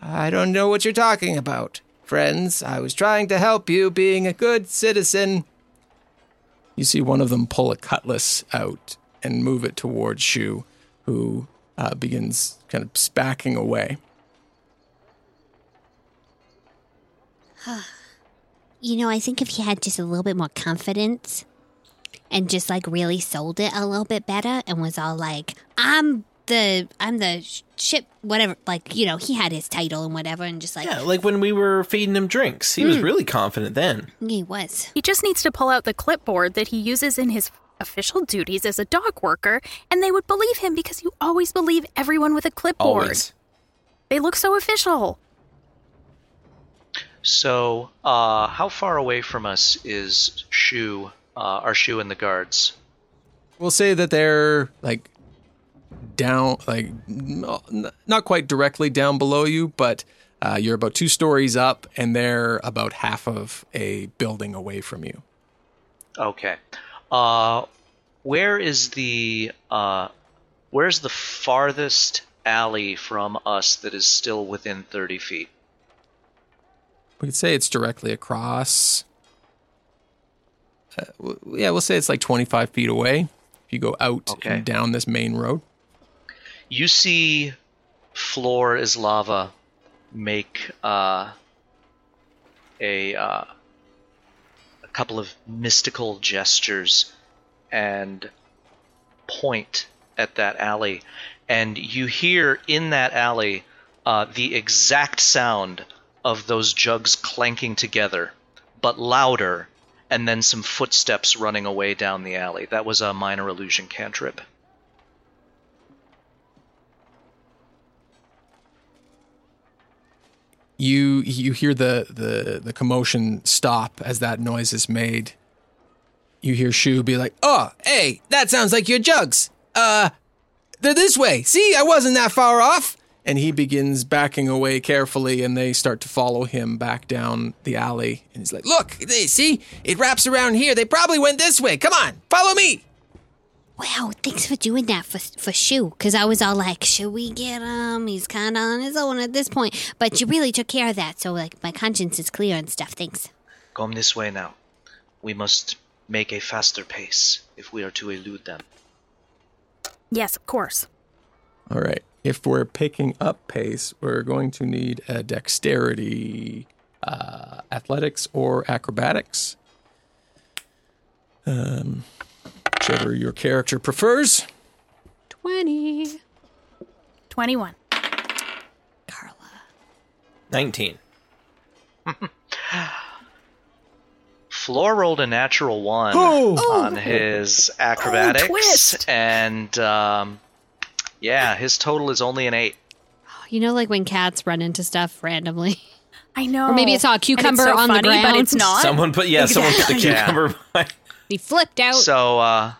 Speaker 2: don't know what you're talking about. Friends, I was trying to help you being a good citizen. You see one of them pull a cutlass out and move it towards Shu, who uh, begins kind of spacking away.
Speaker 3: You know, I think if he had just a little bit more confidence and just like really sold it a little bit better and was all like, I'm the, I'm the sh- ship, whatever, like, you know, he had his title and whatever and just like,
Speaker 1: Yeah, like when we were feeding him drinks. He
Speaker 11: Hmm.
Speaker 1: was really confident then.
Speaker 3: he was.
Speaker 4: He just needs to pull out the clipboard that he uses in his official duties as a dock worker, and they would believe him because you always believe everyone with a clipboard.
Speaker 1: Always.
Speaker 4: They look so official.
Speaker 5: So, uh, how far away from us is Shu, uh, our Shu and the guards?
Speaker 2: We'll say that they're like down, like not quite directly down below you, but uh, you're about two stories up, and they're about half of a building away from you.
Speaker 5: Okay. Uh, where is the uh, where's the farthest alley from us that is still within thirty feet?
Speaker 2: We could say it's directly across. Uh, w- yeah, we'll say it's like 25 feet away. If you go out
Speaker 5: Okay.
Speaker 2: and down this main road.
Speaker 5: You see, floor is lava. Make uh, a uh, a couple of mystical gestures and point at that alley, and you hear in that alley uh, the exact sound of those jugs clanking together, but louder, and then some footsteps running away down the alley. That was a minor illusion cantrip.
Speaker 2: You you hear the, the, the commotion stop as that noise is made. You hear Shu be like, "Oh, hey, that sounds like your jugs. Uh, they're this way. See, I wasn't that far off." And he begins backing away carefully, and they start to follow him back down the alley. And he's like, "Look, they see it wraps around here. They probably went this way. Come on, follow me."
Speaker 3: Wow, thanks for doing that for for Shu. Because I was all like, should we get him? He's kind of on his own at this point. But you really took care of that, so like my conscience is clear and stuff. Thanks.
Speaker 5: Come this way now. We must make a faster pace if we are to elude them.
Speaker 4: Yes, of course.
Speaker 2: All right. If we're picking up pace, we're going to need a dexterity, uh, athletics, or acrobatics. Um, whichever your character prefers.
Speaker 11: 20.
Speaker 4: 21.
Speaker 3: Carla.
Speaker 1: 19.
Speaker 5: Floor rolled a natural one
Speaker 2: Oh!
Speaker 5: on his acrobatics,
Speaker 4: twist.
Speaker 5: and um, yeah, his total is only an eight.
Speaker 11: You know, like when cats run into stuff randomly.
Speaker 4: I know.
Speaker 11: Or maybe it's saw a
Speaker 4: And it's
Speaker 11: cucumber
Speaker 4: so
Speaker 11: on the
Speaker 4: ground, but it's not.
Speaker 1: Someone put yeah, someone put the
Speaker 5: Exactly. Yeah.
Speaker 1: cucumber by
Speaker 11: He flipped out.
Speaker 5: So uh,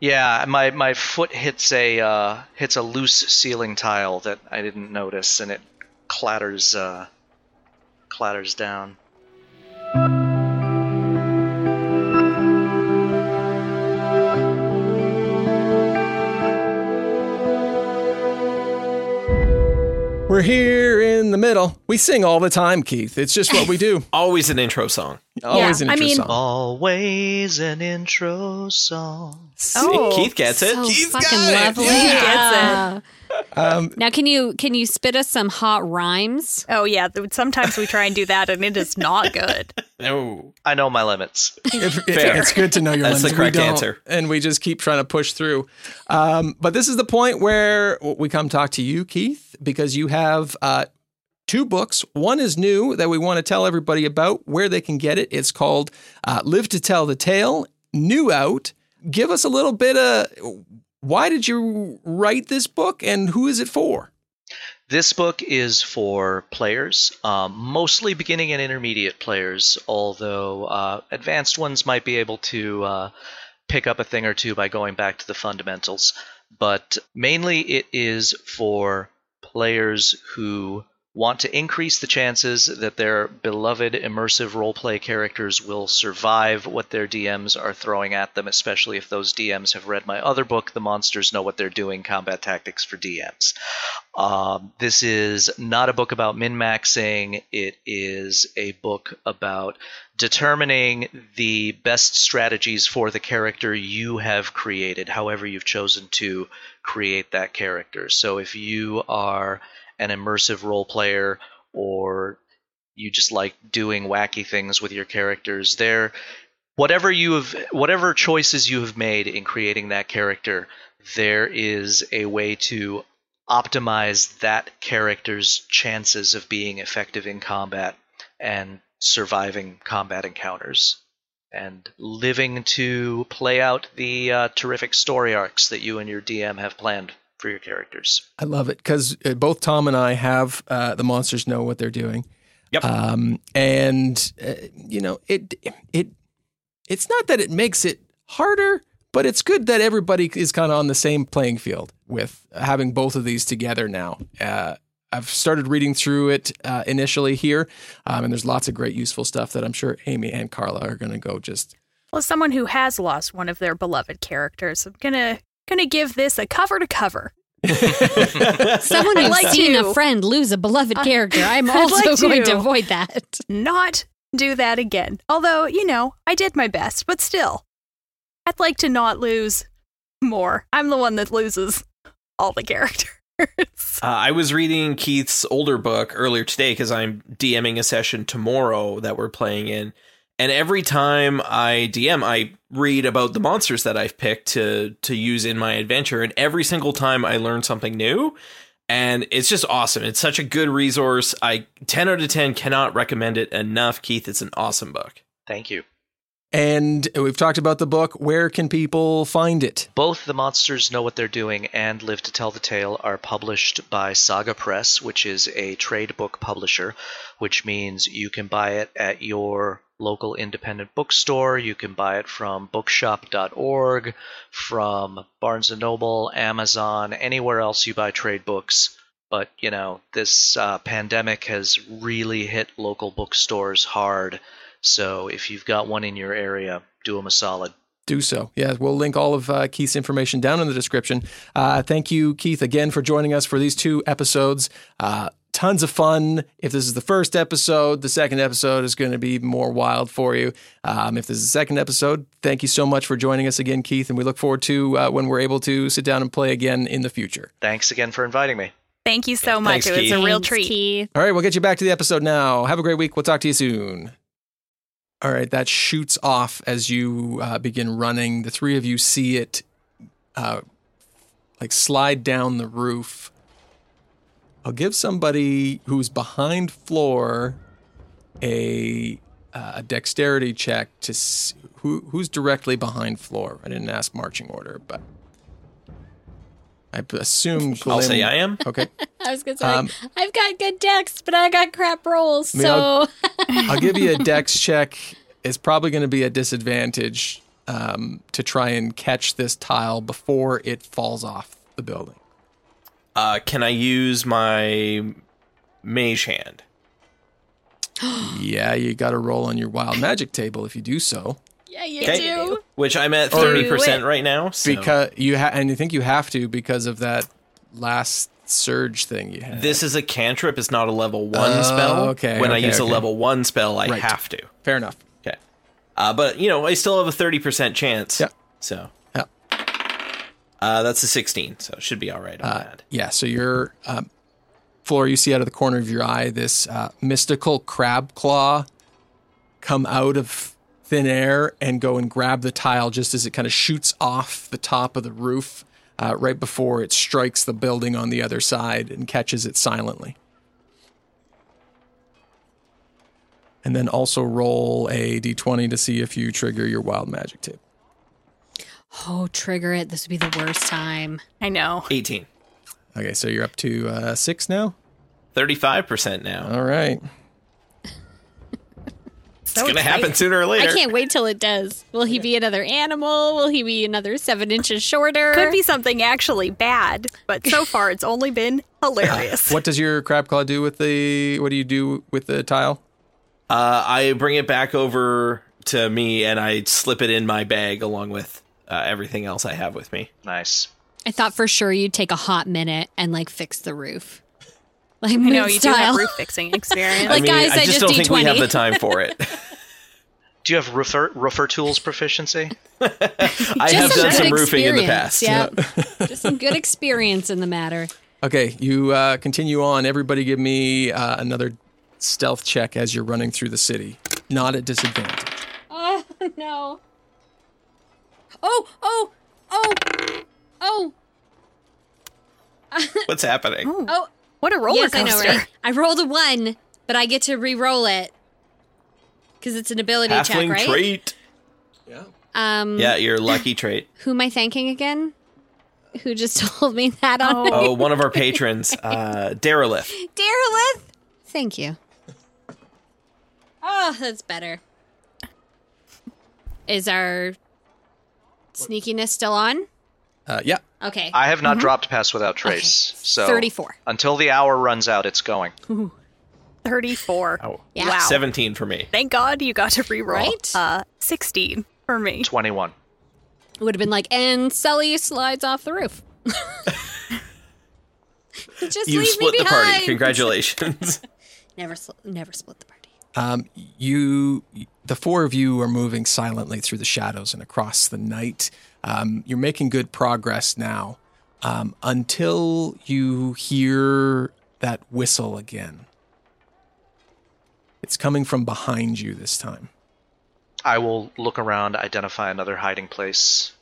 Speaker 5: yeah, my my foot hits a uh, hits a loose ceiling tile that I didn't notice, and it clatters uh, clatters down.
Speaker 2: We're here in the middle. We sing all the time, Keith. It's just what we do.
Speaker 1: always an intro song.
Speaker 2: Always an
Speaker 4: I
Speaker 2: intro
Speaker 4: mean-
Speaker 2: song.
Speaker 5: Always an intro song.
Speaker 4: Oh.
Speaker 1: Keith gets it.
Speaker 11: so
Speaker 2: Keith's
Speaker 11: fucking
Speaker 2: got it.
Speaker 11: lovely.
Speaker 2: Yeah.
Speaker 11: Yeah. now, can you can you spit us some hot rhymes?
Speaker 4: Oh, yeah. Sometimes we try and do that, and it is not good.
Speaker 1: No.
Speaker 5: I know my limits.
Speaker 2: It- it-
Speaker 1: Fair.
Speaker 2: it's good to know your
Speaker 1: That's the
Speaker 2: limits.
Speaker 1: correct
Speaker 2: we don't,
Speaker 1: answer.
Speaker 2: And we just keep trying to push through. Um, but this is the point where we come talk to you, Keith, because you have uh, two books. One is new that we want to tell everybody about where they can get it. It's called uh, Live to Tell the Tale, new out. Give us a little bit of why did you write this book and who is it for?
Speaker 5: This book is for players, um, mostly beginning and intermediate players, although uh, advanced ones might be able to uh, pick up a thing or two by going back to the fundamentals. But mainly it is for players who want to increase the chances that their beloved immersive roleplay characters will survive what their DMs are throwing at them, especially if those DMs have read my other book, The Monsters Know What They're Doing Combat Tactics for DMs. Um, this is not a book about min maxing, it is a book about determining the best strategies for the character you have created, however, you've chosen to create that character. So if you are an immersive role player or you just like doing wacky things with your characters there whatever you have whatever choices you have made in creating that character there is a way to optimize that character's chances of being effective in combat and surviving combat encounters and living to play out the uh, terrific story arcs that you and your DM have planned for your characters.
Speaker 2: I love it because both Tom and I have uh, the monsters know what they're doing.
Speaker 1: Yep.
Speaker 2: Um, and uh, you know it it it's not that it makes it harder, but it's good that everybody is kind of on the same playing field with having both of these together now. Uh, I've started reading through it uh, initially here, um, and there's lots of great useful stuff that I'm sure Amy and Carla are going to go just.
Speaker 4: Well, as someone who has lost one of their beloved characters, I'm gonna gonna give this a cover to cover.
Speaker 3: Someone who's
Speaker 4: like
Speaker 3: seen
Speaker 4: to.
Speaker 3: a friend lose a beloved character. I'm also
Speaker 4: like
Speaker 3: going
Speaker 4: to.
Speaker 3: to avoid that.
Speaker 4: Not do that again. Although, you know, I did my best, but still, I'd like to not lose more. I'm the one that loses all the characters.
Speaker 1: Uh, I was reading Keith's older book earlier today because I'm DMing a session tomorrow that we're playing in. And every time I DM, I read about the monsters that I've picked to to use in my adventure, and every single time I learn something new, and it's just awesome. It's such a good resource. I ten out of ten cannot recommend it enough. Keith, it's an awesome book.
Speaker 5: Thank you.
Speaker 2: And we've talked about the book. Where can people find it?
Speaker 5: Both The Monsters Know What They're Doing and Live to Tell the Tale are published by Saga Press, which is a trade book publisher, which means you can buy it at your local independent bookstore. You can buy it from bookshop.org, from Barnes & Noble, Amazon, anywhere else you buy trade books. But, you know, this uh, pandemic has really hit local bookstores hard. So if you've got one in your area, do them a solid.
Speaker 2: do so. Yeah, we'll link all of uh, Keith's information down in the description. Uh, thank you, Keith, again for joining us for these two episodes. Tons of fun. If this is the first episode, the second episode is going to be more wild for you. Um, if this is the second episode, thank you so much for joining us again, Keith, and we look forward to uh, when we're able to sit down and play again in the future.
Speaker 5: Thanks again for inviting me.
Speaker 4: Thank you so much.
Speaker 1: Thanks,
Speaker 4: it was
Speaker 1: Keith.
Speaker 4: a real
Speaker 3: Thanks,
Speaker 4: treat.
Speaker 3: Keith.
Speaker 2: All right, we'll get you back to the episode now. Have a great week. We'll talk to you soon. All right, that shoots off as you uh, begin running. The three of you see it uh, like slide down the roof. I'll give somebody who's behind floor a uh, a dexterity check to s- who who's directly behind floor. I didn't ask marching order, but I assume
Speaker 1: I'll say I am.
Speaker 2: Okay.
Speaker 3: I was going to say,
Speaker 2: Um,
Speaker 3: I've got good dex, but I got crap rolls.
Speaker 2: mean,
Speaker 3: So
Speaker 2: I'll- I'll give you a dex check. It's probably going to be a disadvantage um, to try and catch this tile before it falls off the building.
Speaker 1: Uh, can I use my mage hand?
Speaker 2: yeah, you got to roll on your wild magic table if you do so,
Speaker 3: yeah, you
Speaker 1: Okay.
Speaker 3: do.
Speaker 1: Which I'm at thirty percent right now. So.
Speaker 2: because you ha- and you think you have to because of that last surge thing you had.
Speaker 1: This is a cantrip. It's not a level one
Speaker 2: Oh,
Speaker 1: spell.
Speaker 2: okay,
Speaker 1: When I
Speaker 2: okay,
Speaker 1: use a level one spell, I
Speaker 2: Right.
Speaker 1: have to.
Speaker 2: fair enough.
Speaker 1: Okay. Uh, but you know, I still have a thirty percent chance.
Speaker 2: Yeah.
Speaker 1: So. Uh, that's a sixteen, so it should be all right on
Speaker 2: Uh,
Speaker 1: that.
Speaker 2: yeah, so you're, um, Floor, you see out of the corner of your eye this uh, mystical crab claw come out of thin air and go and grab the tile just as it kind of shoots off the top of the roof uh, right before it strikes the building on the other side and catches it silently. And then also roll a d20 to see if you trigger your wild magic tip.
Speaker 3: Oh, trigger it. This would be the worst time.
Speaker 4: I know.
Speaker 1: Eighteen.
Speaker 2: Okay, so you're up to uh, six now.
Speaker 1: Thirty-five percent now.
Speaker 2: All right.
Speaker 1: It's gonna happen sooner or later.
Speaker 3: I can't wait till it does. Will he be another animal? Will he be another seven inches shorter?
Speaker 4: Could be something actually bad, but so far it's only been hilarious.
Speaker 2: What does your crab claw do with the? What do you do with the tile?
Speaker 1: Uh, I bring it back over to me and I slip it in my bag along with uh, everything else I have with me.
Speaker 5: Nice.
Speaker 3: I thought for sure you'd take a hot minute and like fix the roof. Like
Speaker 4: I know
Speaker 3: Moot
Speaker 4: you do have roof fixing experience.
Speaker 3: Like,
Speaker 1: I mean,
Speaker 3: guys,
Speaker 1: I
Speaker 3: I
Speaker 1: just,
Speaker 3: just
Speaker 1: don't
Speaker 3: D
Speaker 1: think we have the time for it.
Speaker 5: Do you have roofer roofer tools proficiency?
Speaker 1: I have
Speaker 3: some
Speaker 1: done some
Speaker 3: good
Speaker 1: roofing in the
Speaker 3: experience,
Speaker 1: past.
Speaker 3: Yeah, just some good experience in the matter.
Speaker 2: Okay, you uh, continue on. Everybody, give me uh, another stealth check as you're running through the city. Not at disadvantage.
Speaker 3: Oh no! Oh oh oh oh
Speaker 1: What's happening?
Speaker 3: oh!
Speaker 4: what a roller
Speaker 3: yes, I know, right? I rolled a one, but I get to re-roll it because it's an ability check,
Speaker 1: Halfling
Speaker 3: right?
Speaker 1: trait. Yeah.
Speaker 3: Um,
Speaker 1: Yeah, your lucky trait.
Speaker 3: Who am I thanking again? Who just told me that on
Speaker 4: Oh.
Speaker 1: Oh, one of our patrons, uh, Derelith.
Speaker 3: Darylith? Thank you. Oh, that's better. Is our sneakiness still on?
Speaker 2: Uh, yeah.
Speaker 3: Okay.
Speaker 5: I have not dropped past without trace.
Speaker 3: Okay.
Speaker 5: So
Speaker 3: 34.
Speaker 5: Until the hour runs out, it's going.
Speaker 4: 34.
Speaker 1: Oh,
Speaker 3: Yeah.
Speaker 4: Wow.
Speaker 1: 17 for me.
Speaker 4: Thank God you got to reroll.
Speaker 3: Right?
Speaker 4: Uh, 16 for me.
Speaker 5: Twenty-one.
Speaker 3: It would have been like, and Sully slides off the roof. Just
Speaker 1: You
Speaker 3: leave
Speaker 1: split
Speaker 3: me
Speaker 1: the party. Congratulations.
Speaker 3: Never, sl- never split the party.
Speaker 2: Um, you, the four of you, are moving silently through the shadows and across the night. Um, you're making good progress now um, until you hear that whistle again. It's coming from behind you this time.
Speaker 5: I will look around, identify another hiding place,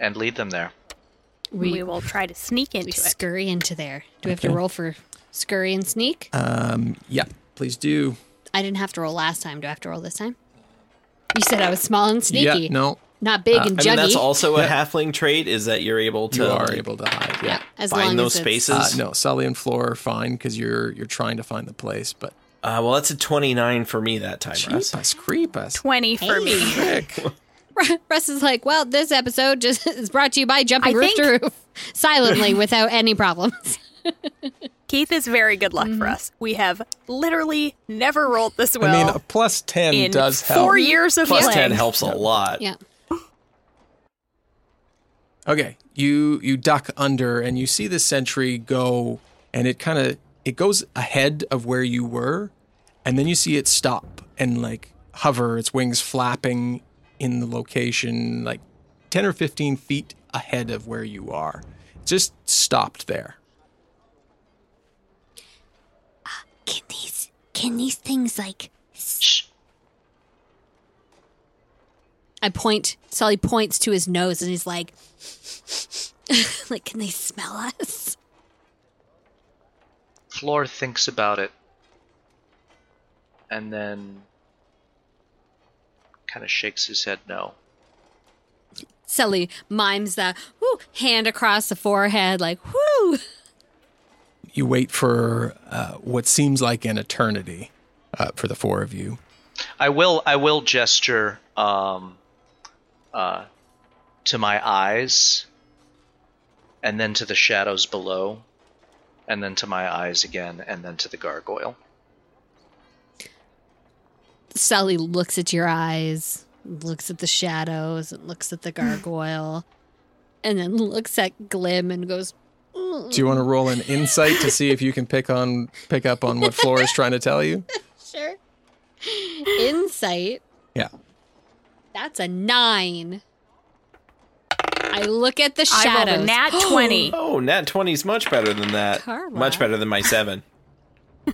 Speaker 5: and lead them there.
Speaker 4: We,
Speaker 3: We,
Speaker 4: will try to sneak
Speaker 3: we
Speaker 4: into it.
Speaker 3: scurry into there. Do we have to roll for scurry and sneak?
Speaker 2: Um, yeah, please do.
Speaker 3: I didn't have to roll last time. Do I have to roll this time? You said I was small and sneaky.
Speaker 2: Yeah, no,
Speaker 3: Not big and
Speaker 1: I
Speaker 3: juggy.
Speaker 1: mean, that's also a
Speaker 2: Yeah.
Speaker 1: halfling trait is that you're able to
Speaker 2: you are
Speaker 1: like,
Speaker 2: able to hide.
Speaker 3: Yeah,
Speaker 2: Yeah.
Speaker 3: as
Speaker 1: find
Speaker 3: long
Speaker 1: those
Speaker 3: as
Speaker 1: spaces.
Speaker 2: Uh, no, Sully and Floor are fine because you're you're trying to find the place. But
Speaker 1: Uh, well, that's a 29 for me that time, Russ.
Speaker 2: creep us,
Speaker 4: 20 for me.
Speaker 3: Russ is like, well, this episode just is brought to you by jumping
Speaker 4: I
Speaker 3: roof to roof silently without any problems.
Speaker 4: Keith is very good luck
Speaker 3: Mm-hmm.
Speaker 4: for us. We have literally never rolled this well
Speaker 2: I mean, a plus ten
Speaker 4: in
Speaker 2: does help.
Speaker 4: four years of
Speaker 1: Plus
Speaker 4: playing.
Speaker 1: 10 helps a lot.
Speaker 3: yeah.
Speaker 2: Okay, you you duck under and you see the sentry go, and it kind of it goes ahead of where you were, and then you see it stop and like hover, its wings flapping in the location like ten or fifteen feet ahead of where you are. It just stopped there.
Speaker 10: Can these can these things like
Speaker 5: Shh.
Speaker 3: I point, Sully points to his nose and he's like, like, can they smell us?
Speaker 5: Floor thinks about it, and then kind of shakes his head no.
Speaker 3: Sully mimes the whoo, hand across the forehead, like, whoo.
Speaker 2: You wait for uh, what seems like an eternity uh, for the four of you.
Speaker 5: I will. I will gesture um, uh, to my eyes, and then to the shadows below, and then to my eyes again, and then to the gargoyle.
Speaker 3: Sally looks at your eyes, looks at the shadows, and looks at the gargoyle, and then looks at Glim and goes,
Speaker 2: Do you want to roll an insight to see if you can pick on pick up on what Floor is trying to tell you?
Speaker 3: sure. Insight.
Speaker 2: Yeah.
Speaker 3: That's a nine. I look at the
Speaker 4: I rolled
Speaker 3: shadows.
Speaker 4: a nat 20.
Speaker 1: Oh, nat 20 is much better than that.
Speaker 3: Carla.
Speaker 1: Much better than my 7.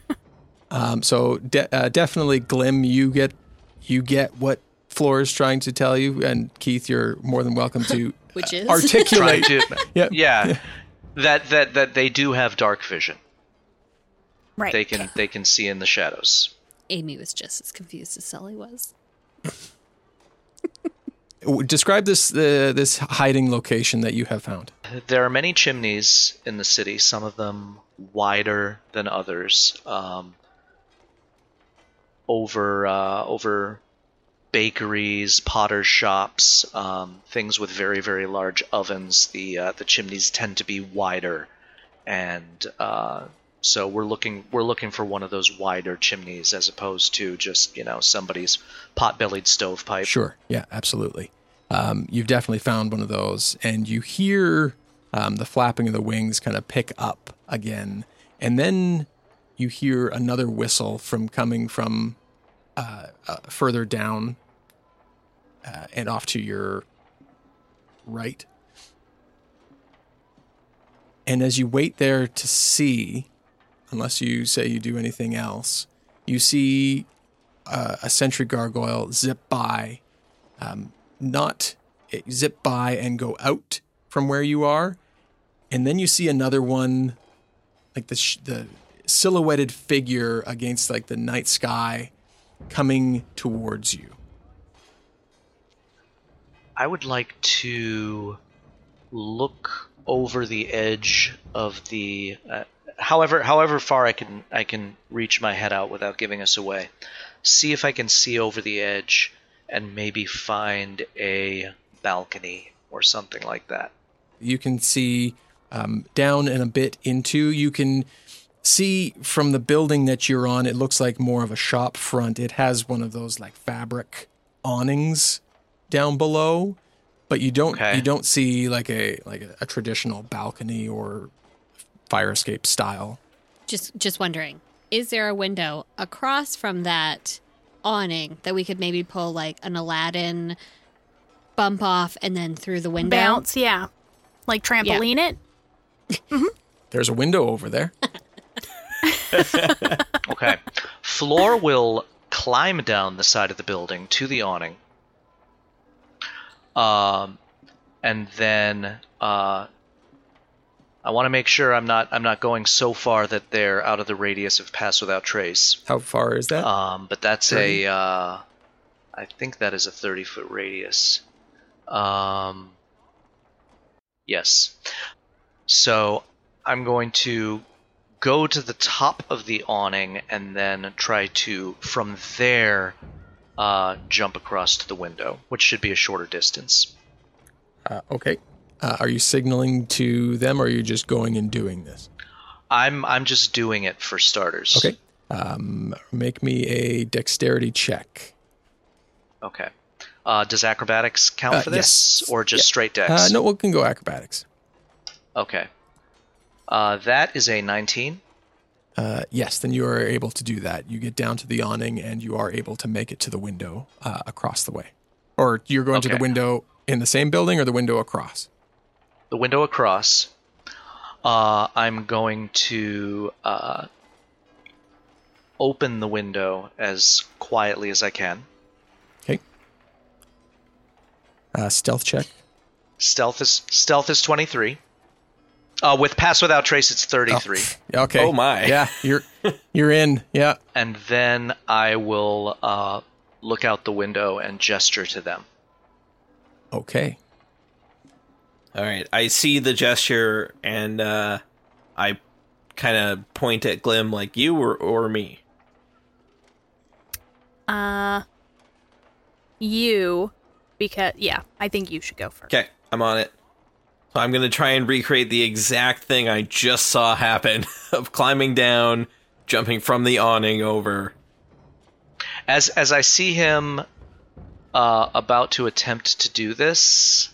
Speaker 2: Um, so de- uh, definitely, Glim, you get you get what Floor is trying to tell you, and Keith, you're more than welcome to
Speaker 3: Which is?
Speaker 2: Articulate.
Speaker 5: to,
Speaker 2: yeah,
Speaker 5: yeah, that that that they do have dark vision.
Speaker 4: Right.
Speaker 5: They can they can see in the shadows.
Speaker 3: Amy was just as confused as Sully was.
Speaker 2: Describe this uh, this hiding location that you have found.
Speaker 5: There are many chimneys in the city. Some of them wider than others. Um, over uh, over bakeries, potter shops, um, things with very very large ovens. The uh, the chimneys tend to be wider, and uh, so we're looking we're looking for one of those wider chimneys as opposed to just you know somebody's pot-bellied stovepipe.
Speaker 2: Sure. Yeah, absolutely. Um, you've definitely found one of those, and you hear um, the flapping of the wings kind of pick up again, and then you hear another whistle from coming from uh, uh, further down uh, and off to your right. And as you wait there to see, unless you say you do anything else, you see uh, a sentry gargoyle zip by, um, not eh, zip by and go out from where you are, and then you see another one, like the sh- the silhouetted figure against like the night sky, coming towards you.
Speaker 5: I would like to look over the edge of the uh, however however far I can I can reach my head out without giving us away. See if I can see over the edge and maybe find a balcony or something like that.
Speaker 2: You can see um, down and a bit into. You can see from the building that you're on. It looks like more of a shop front. It has one of those like fabric awnings down below, but you don't
Speaker 5: Okay.
Speaker 2: you don't see like a like a, a traditional balcony or fire escape style.
Speaker 3: Just just wondering, is there a window across from that awning that we could maybe pull like an Aladdin bump off and then through the window?
Speaker 4: Bounce, yeah. Like trampoline it. Mm-hmm.
Speaker 2: There's a window over there.
Speaker 5: Okay. Floor will climb down the side of the building to the awning. Um, and then uh, I want to make sure I'm not I'm not going so far that they're out of the radius of pass without trace.
Speaker 2: How far is that?
Speaker 5: Um, but that's
Speaker 2: 30?
Speaker 5: a uh, I think that is a 30 foot radius. Um, yes. So I'm going to go to the top of the awning and then try to, from there, uh, jump across to the window, which should be a shorter distance.
Speaker 2: Uh, okay. Uh, are you signaling to them, or are you just going and doing this?
Speaker 5: I'm I'm just doing it for starters.
Speaker 2: Okay. Um, make me a dexterity check.
Speaker 5: Okay. Uh, does acrobatics count
Speaker 2: Uh,
Speaker 5: for this,
Speaker 2: yes.
Speaker 5: or just
Speaker 2: Yeah.
Speaker 5: straight dex?
Speaker 2: Uh, no, we can go acrobatics.
Speaker 5: Okay. Uh, that is a 19.
Speaker 2: Uh, yes, then you are able to do that. You get down to the awning and you are able to make it to the window uh, across the way. Or you're going to the window in the same building or the window across?
Speaker 5: The window across. Uh, I'm going to uh, open the window as quietly as I can.
Speaker 2: Okay. Uh, stealth check.
Speaker 5: Stealth is stealth is 23. Uh, with pass without trace, it's 33.
Speaker 2: Yeah, Okay.
Speaker 1: Oh, my.
Speaker 2: Yeah, you're you're in. Yeah.
Speaker 5: And then I will uh, look out the window and gesture to them.
Speaker 2: Okay.
Speaker 1: All right. I see the gesture and uh, I kind of point at Glim like you or, or me.
Speaker 4: Uh, you, because yeah, I think you should go first.
Speaker 1: Okay, I'm on it. So I'm going to try and recreate the exact thing I just saw happen of climbing down, jumping from the awning over.
Speaker 5: As as I see him uh, about to attempt to do this,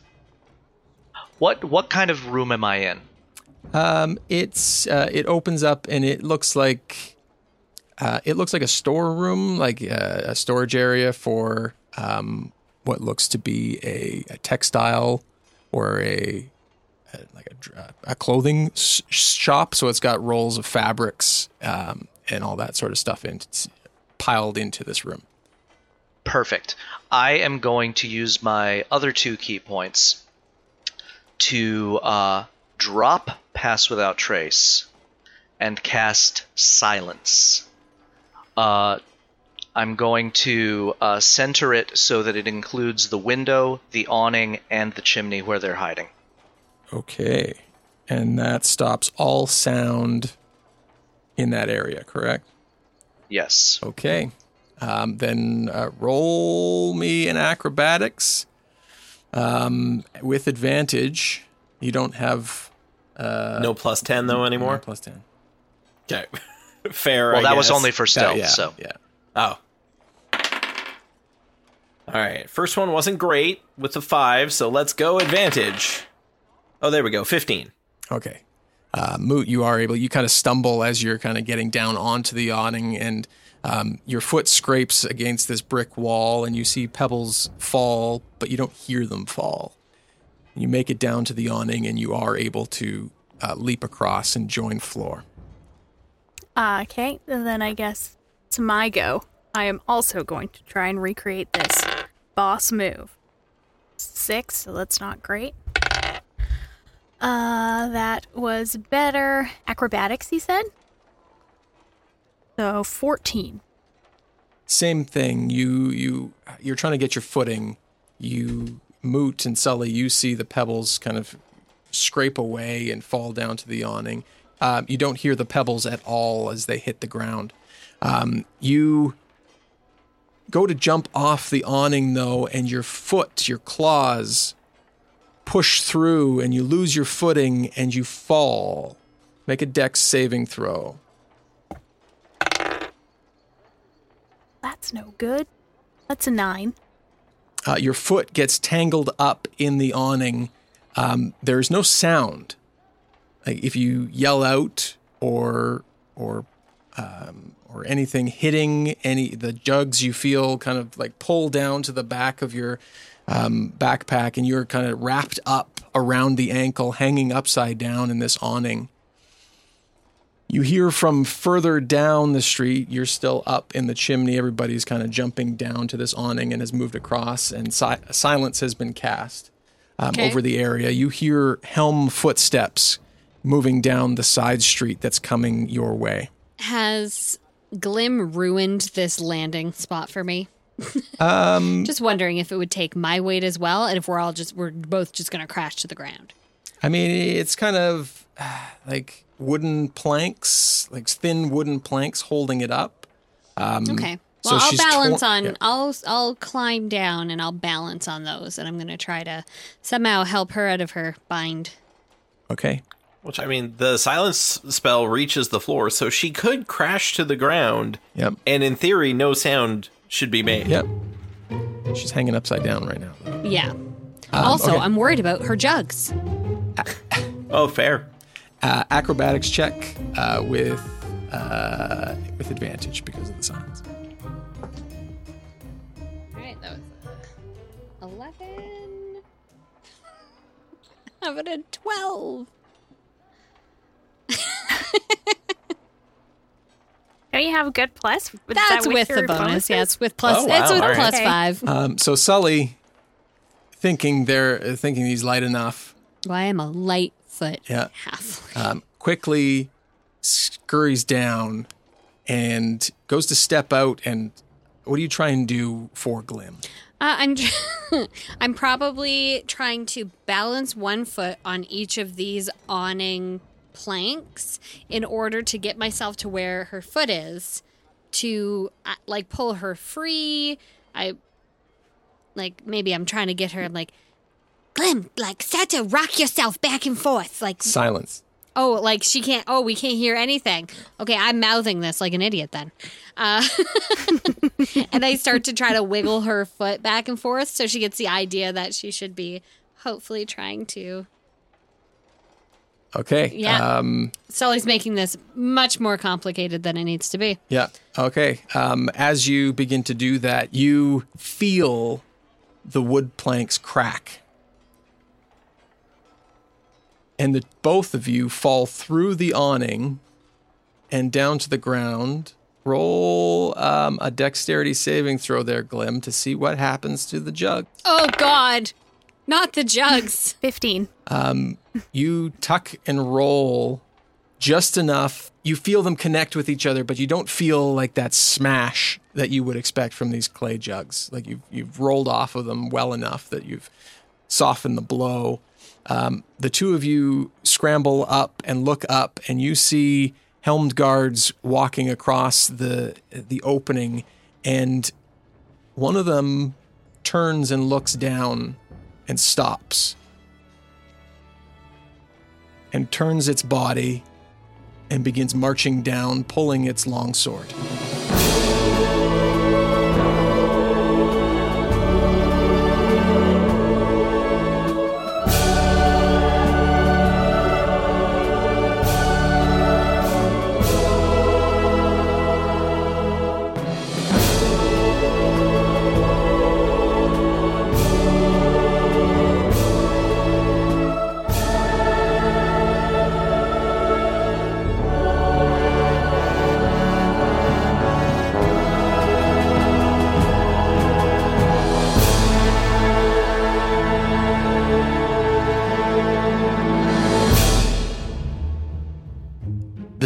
Speaker 5: what what kind of room am I in?
Speaker 2: Um, it's uh, it opens up and it looks like uh, it looks like a storeroom, like uh, a storage area for um, what looks to be a, a textile or a, a like a, a clothing s- shop. So it's got rolls of fabrics um, and all that sort of stuff in, piled into this room.
Speaker 5: Perfect. I am going to use my other two ki points to uh, drop Pass Without Trace and cast Silence. Uh, I'm going to uh, center it so that it includes the window, the awning, and the chimney where they're hiding.
Speaker 2: Okay, and that stops all sound in that area. Correct.
Speaker 5: Yes.
Speaker 2: Okay. Um, then uh, roll me an acrobatics um, with advantage. You don't have
Speaker 1: no plus 10 though anymore?
Speaker 2: plus ten.
Speaker 1: Okay. Fair.
Speaker 5: Well,
Speaker 1: I
Speaker 5: that was only for
Speaker 2: That-
Speaker 5: stealth,
Speaker 2: yeah,
Speaker 5: so.
Speaker 2: yeah.
Speaker 1: Oh. All right. First one wasn't great with the five, so let's go advantage. Oh, there we go. 15.
Speaker 2: Okay. Uh, Moot, you are able, you kind of stumble as you're kind of getting down onto the awning, and um, your foot scrapes against this brick wall, and you see pebbles fall, but you don't hear them fall. You make it down to the awning, and you are able to uh, leap across and join floor.
Speaker 4: Uh, okay, then I guess it's my go. I am also going to try and recreate this boss move. Six, so that's not great. Uh, that was better. Acrobatics, he said? So 14.
Speaker 2: Same thing. You you you're trying to get your footing. You Moot and Sully, you see the pebbles kind of scrape away and fall down to the awning. Um, you don't hear the pebbles at all as they hit the ground. Um, you go to jump off the awning though, and your foot, your claws, push through, and you lose your footing and you fall. Make a dex saving throw.
Speaker 4: That's no good. That's a nine.
Speaker 2: uh, your foot gets tangled up in the awning. Um, there's no sound. Like if you yell out or or um, or anything hitting any the jugs, you feel kind of like pull down to the back of your um, backpack, and you're kind of wrapped up around the ankle, hanging upside down in this awning. You hear from further down the street, you're still up in the chimney. Everybody's kind of jumping down to this awning and has moved across, and si- silence has been cast um,
Speaker 3: Okay.
Speaker 2: over the area. You hear helm footsteps moving down the side street that's coming your way.
Speaker 3: Has Glim ruined this landing spot for me?
Speaker 2: Um,
Speaker 3: Just wondering if it would take my weight as well, and if we're all just we're both just going to crash to the ground.
Speaker 2: I mean, it's kind of uh, like wooden planks, like thin wooden planks holding it up. Um,
Speaker 3: Okay.
Speaker 2: so
Speaker 3: Well, I'll
Speaker 2: she's
Speaker 3: balance
Speaker 2: tor-
Speaker 3: on.
Speaker 2: yeah.
Speaker 3: I'll I'll climb down and I'll balance on those, and I'm going to try to somehow help her out of her bind.
Speaker 2: Okay.
Speaker 1: Which, I mean, the silence spell reaches the floor, so she could crash to the ground,
Speaker 2: Yep.
Speaker 1: and in theory, no sound should be made.
Speaker 2: Yep. She's hanging upside down right now. Though.
Speaker 3: Yeah. also,
Speaker 2: Um, okay.
Speaker 3: I'm worried about her jugs.
Speaker 1: Oh, fair.
Speaker 2: Uh, acrobatics check uh, with uh, with advantage because of the signs.
Speaker 3: All right, that was uh, eleven. How about a twelve?
Speaker 4: Don't you have a good plus? Is
Speaker 3: That's
Speaker 4: that
Speaker 3: with
Speaker 4: your
Speaker 3: the bonus.
Speaker 4: bonuses?
Speaker 3: Yeah, it's with plus.
Speaker 1: Oh, wow,
Speaker 3: It's with
Speaker 1: all right.
Speaker 3: plus
Speaker 4: Okay.
Speaker 3: five.
Speaker 2: Um, so Sully, thinking they're uh, thinking he's light enough,
Speaker 3: Well, I am a light foot
Speaker 2: Yeah.
Speaker 3: half?
Speaker 2: um, quickly scurries down and goes to step out. And what do you try and do for Glim?
Speaker 3: Uh, I'm I'm probably trying to balance one foot on each of these awning planks in order to get myself to where her foot is to uh, like pull her free. I like maybe I'm trying to get her I'm like
Speaker 10: Glim, like, start to rock yourself back and forth. Like,
Speaker 2: Silence.
Speaker 3: oh like she can't oh we can't hear anything. Okay, I'm mouthing this like an idiot then. Uh, and I start to try to wiggle her foot back and forth so she gets the idea that she should be hopefully trying to
Speaker 2: Okay.
Speaker 3: Yeah.
Speaker 2: Um,
Speaker 3: Sully's making this much more complicated than it needs to be.
Speaker 2: Yeah. Okay. Um, as you begin to do that, you feel the wood planks crack. And the both of you fall through the awning and down to the ground. Roll um, a dexterity saving throw there, Glim, to see what happens to the jug.
Speaker 3: Oh God, not the jugs.
Speaker 4: 15.
Speaker 2: You tuck and roll just enough. You feel them connect with each other, but you don't feel like that smash that you would expect from these clay jugs. Like you've you've rolled off of them well enough that you've softened the blow. Um, the two of you scramble up and look up, and you see helmed guards walking across the the opening, and one of them turns and looks down and stops and turns its body and begins marching down, pulling its longsword.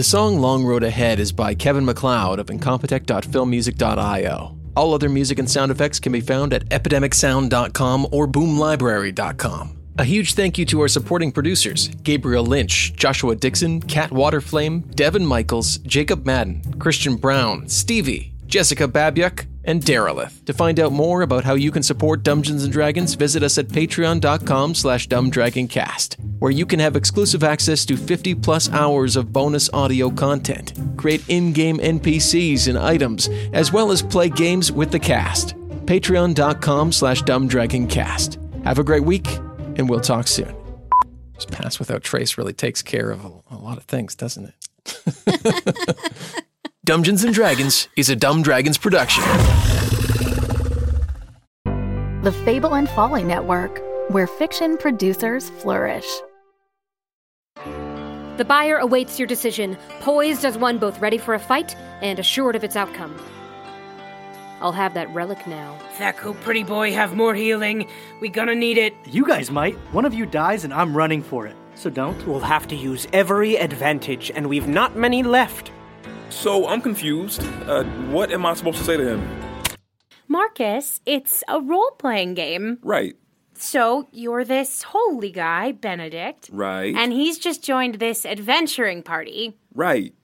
Speaker 2: The song Long Road Ahead is by Kevin MacLeod of incompetech.filmmusic.io. All other music and sound effects can be found at epidemicsound.com or boomlibrary.com. A huge thank you to our supporting producers Gabriel Lynch, Joshua Dixon, Kat Waterflame, Devin Michaels, Jacob Madden, Christian Brown, Stevie, Jessica Babyuk, and Derelith. To find out more about how you can support Dungeons and Dragons, visit us at patreon.com slash dumbdragoncast, where you can have exclusive access to 50 plus hours of bonus audio content, create in-game NPCs and items, as well as play games with the cast. Patreon.com slash dumbdragoncast. Have a great week, and we'll talk soon. Just Pass Without Trace really takes care of a lot of things, doesn't it? Dungeons and Dragons is a Dumb Dragons production.
Speaker 12: The Fable and Folly Network, where fiction producers flourish.
Speaker 13: The buyer awaits your decision, poised as one both ready for a fight and assured of its outcome. I'll have that relic now.
Speaker 14: Thaco, pretty boy, have more healing. We gonna need it.
Speaker 15: You guys might. One of you dies and I'm running for it. So don't.
Speaker 14: We'll have to use every advantage, and we've not many left.
Speaker 16: So I'm confused. Uh, what am I supposed to say to him?
Speaker 17: Marcus, it's a role playing game.
Speaker 16: Right,
Speaker 17: So you're this holy guy, Benedict.
Speaker 16: right,
Speaker 17: And he's just joined this adventuring party.
Speaker 16: right.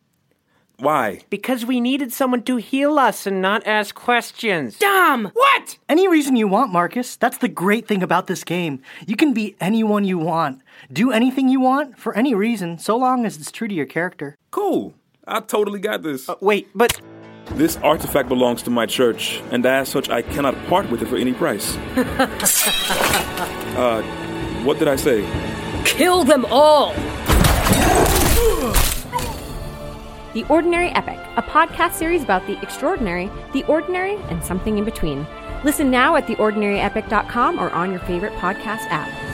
Speaker 16: Why?
Speaker 14: Because we needed someone to heal us and not ask questions.
Speaker 17: Dom!
Speaker 14: What?
Speaker 15: Any reason you want, Marcus. That's the great thing about this game. You can be anyone you want, do anything you want for any reason, so long as it's true to your character.
Speaker 16: Cool. I totally got this.
Speaker 14: wait, but.
Speaker 16: This artifact belongs to my church, and as such, I cannot part with it for any price. uh, what did I say?
Speaker 13: Kill them all!
Speaker 18: The Ordinary Epic, a podcast series about the extraordinary, the ordinary, and something in between. Listen now at theordinaryepic.com or on your favorite podcast app.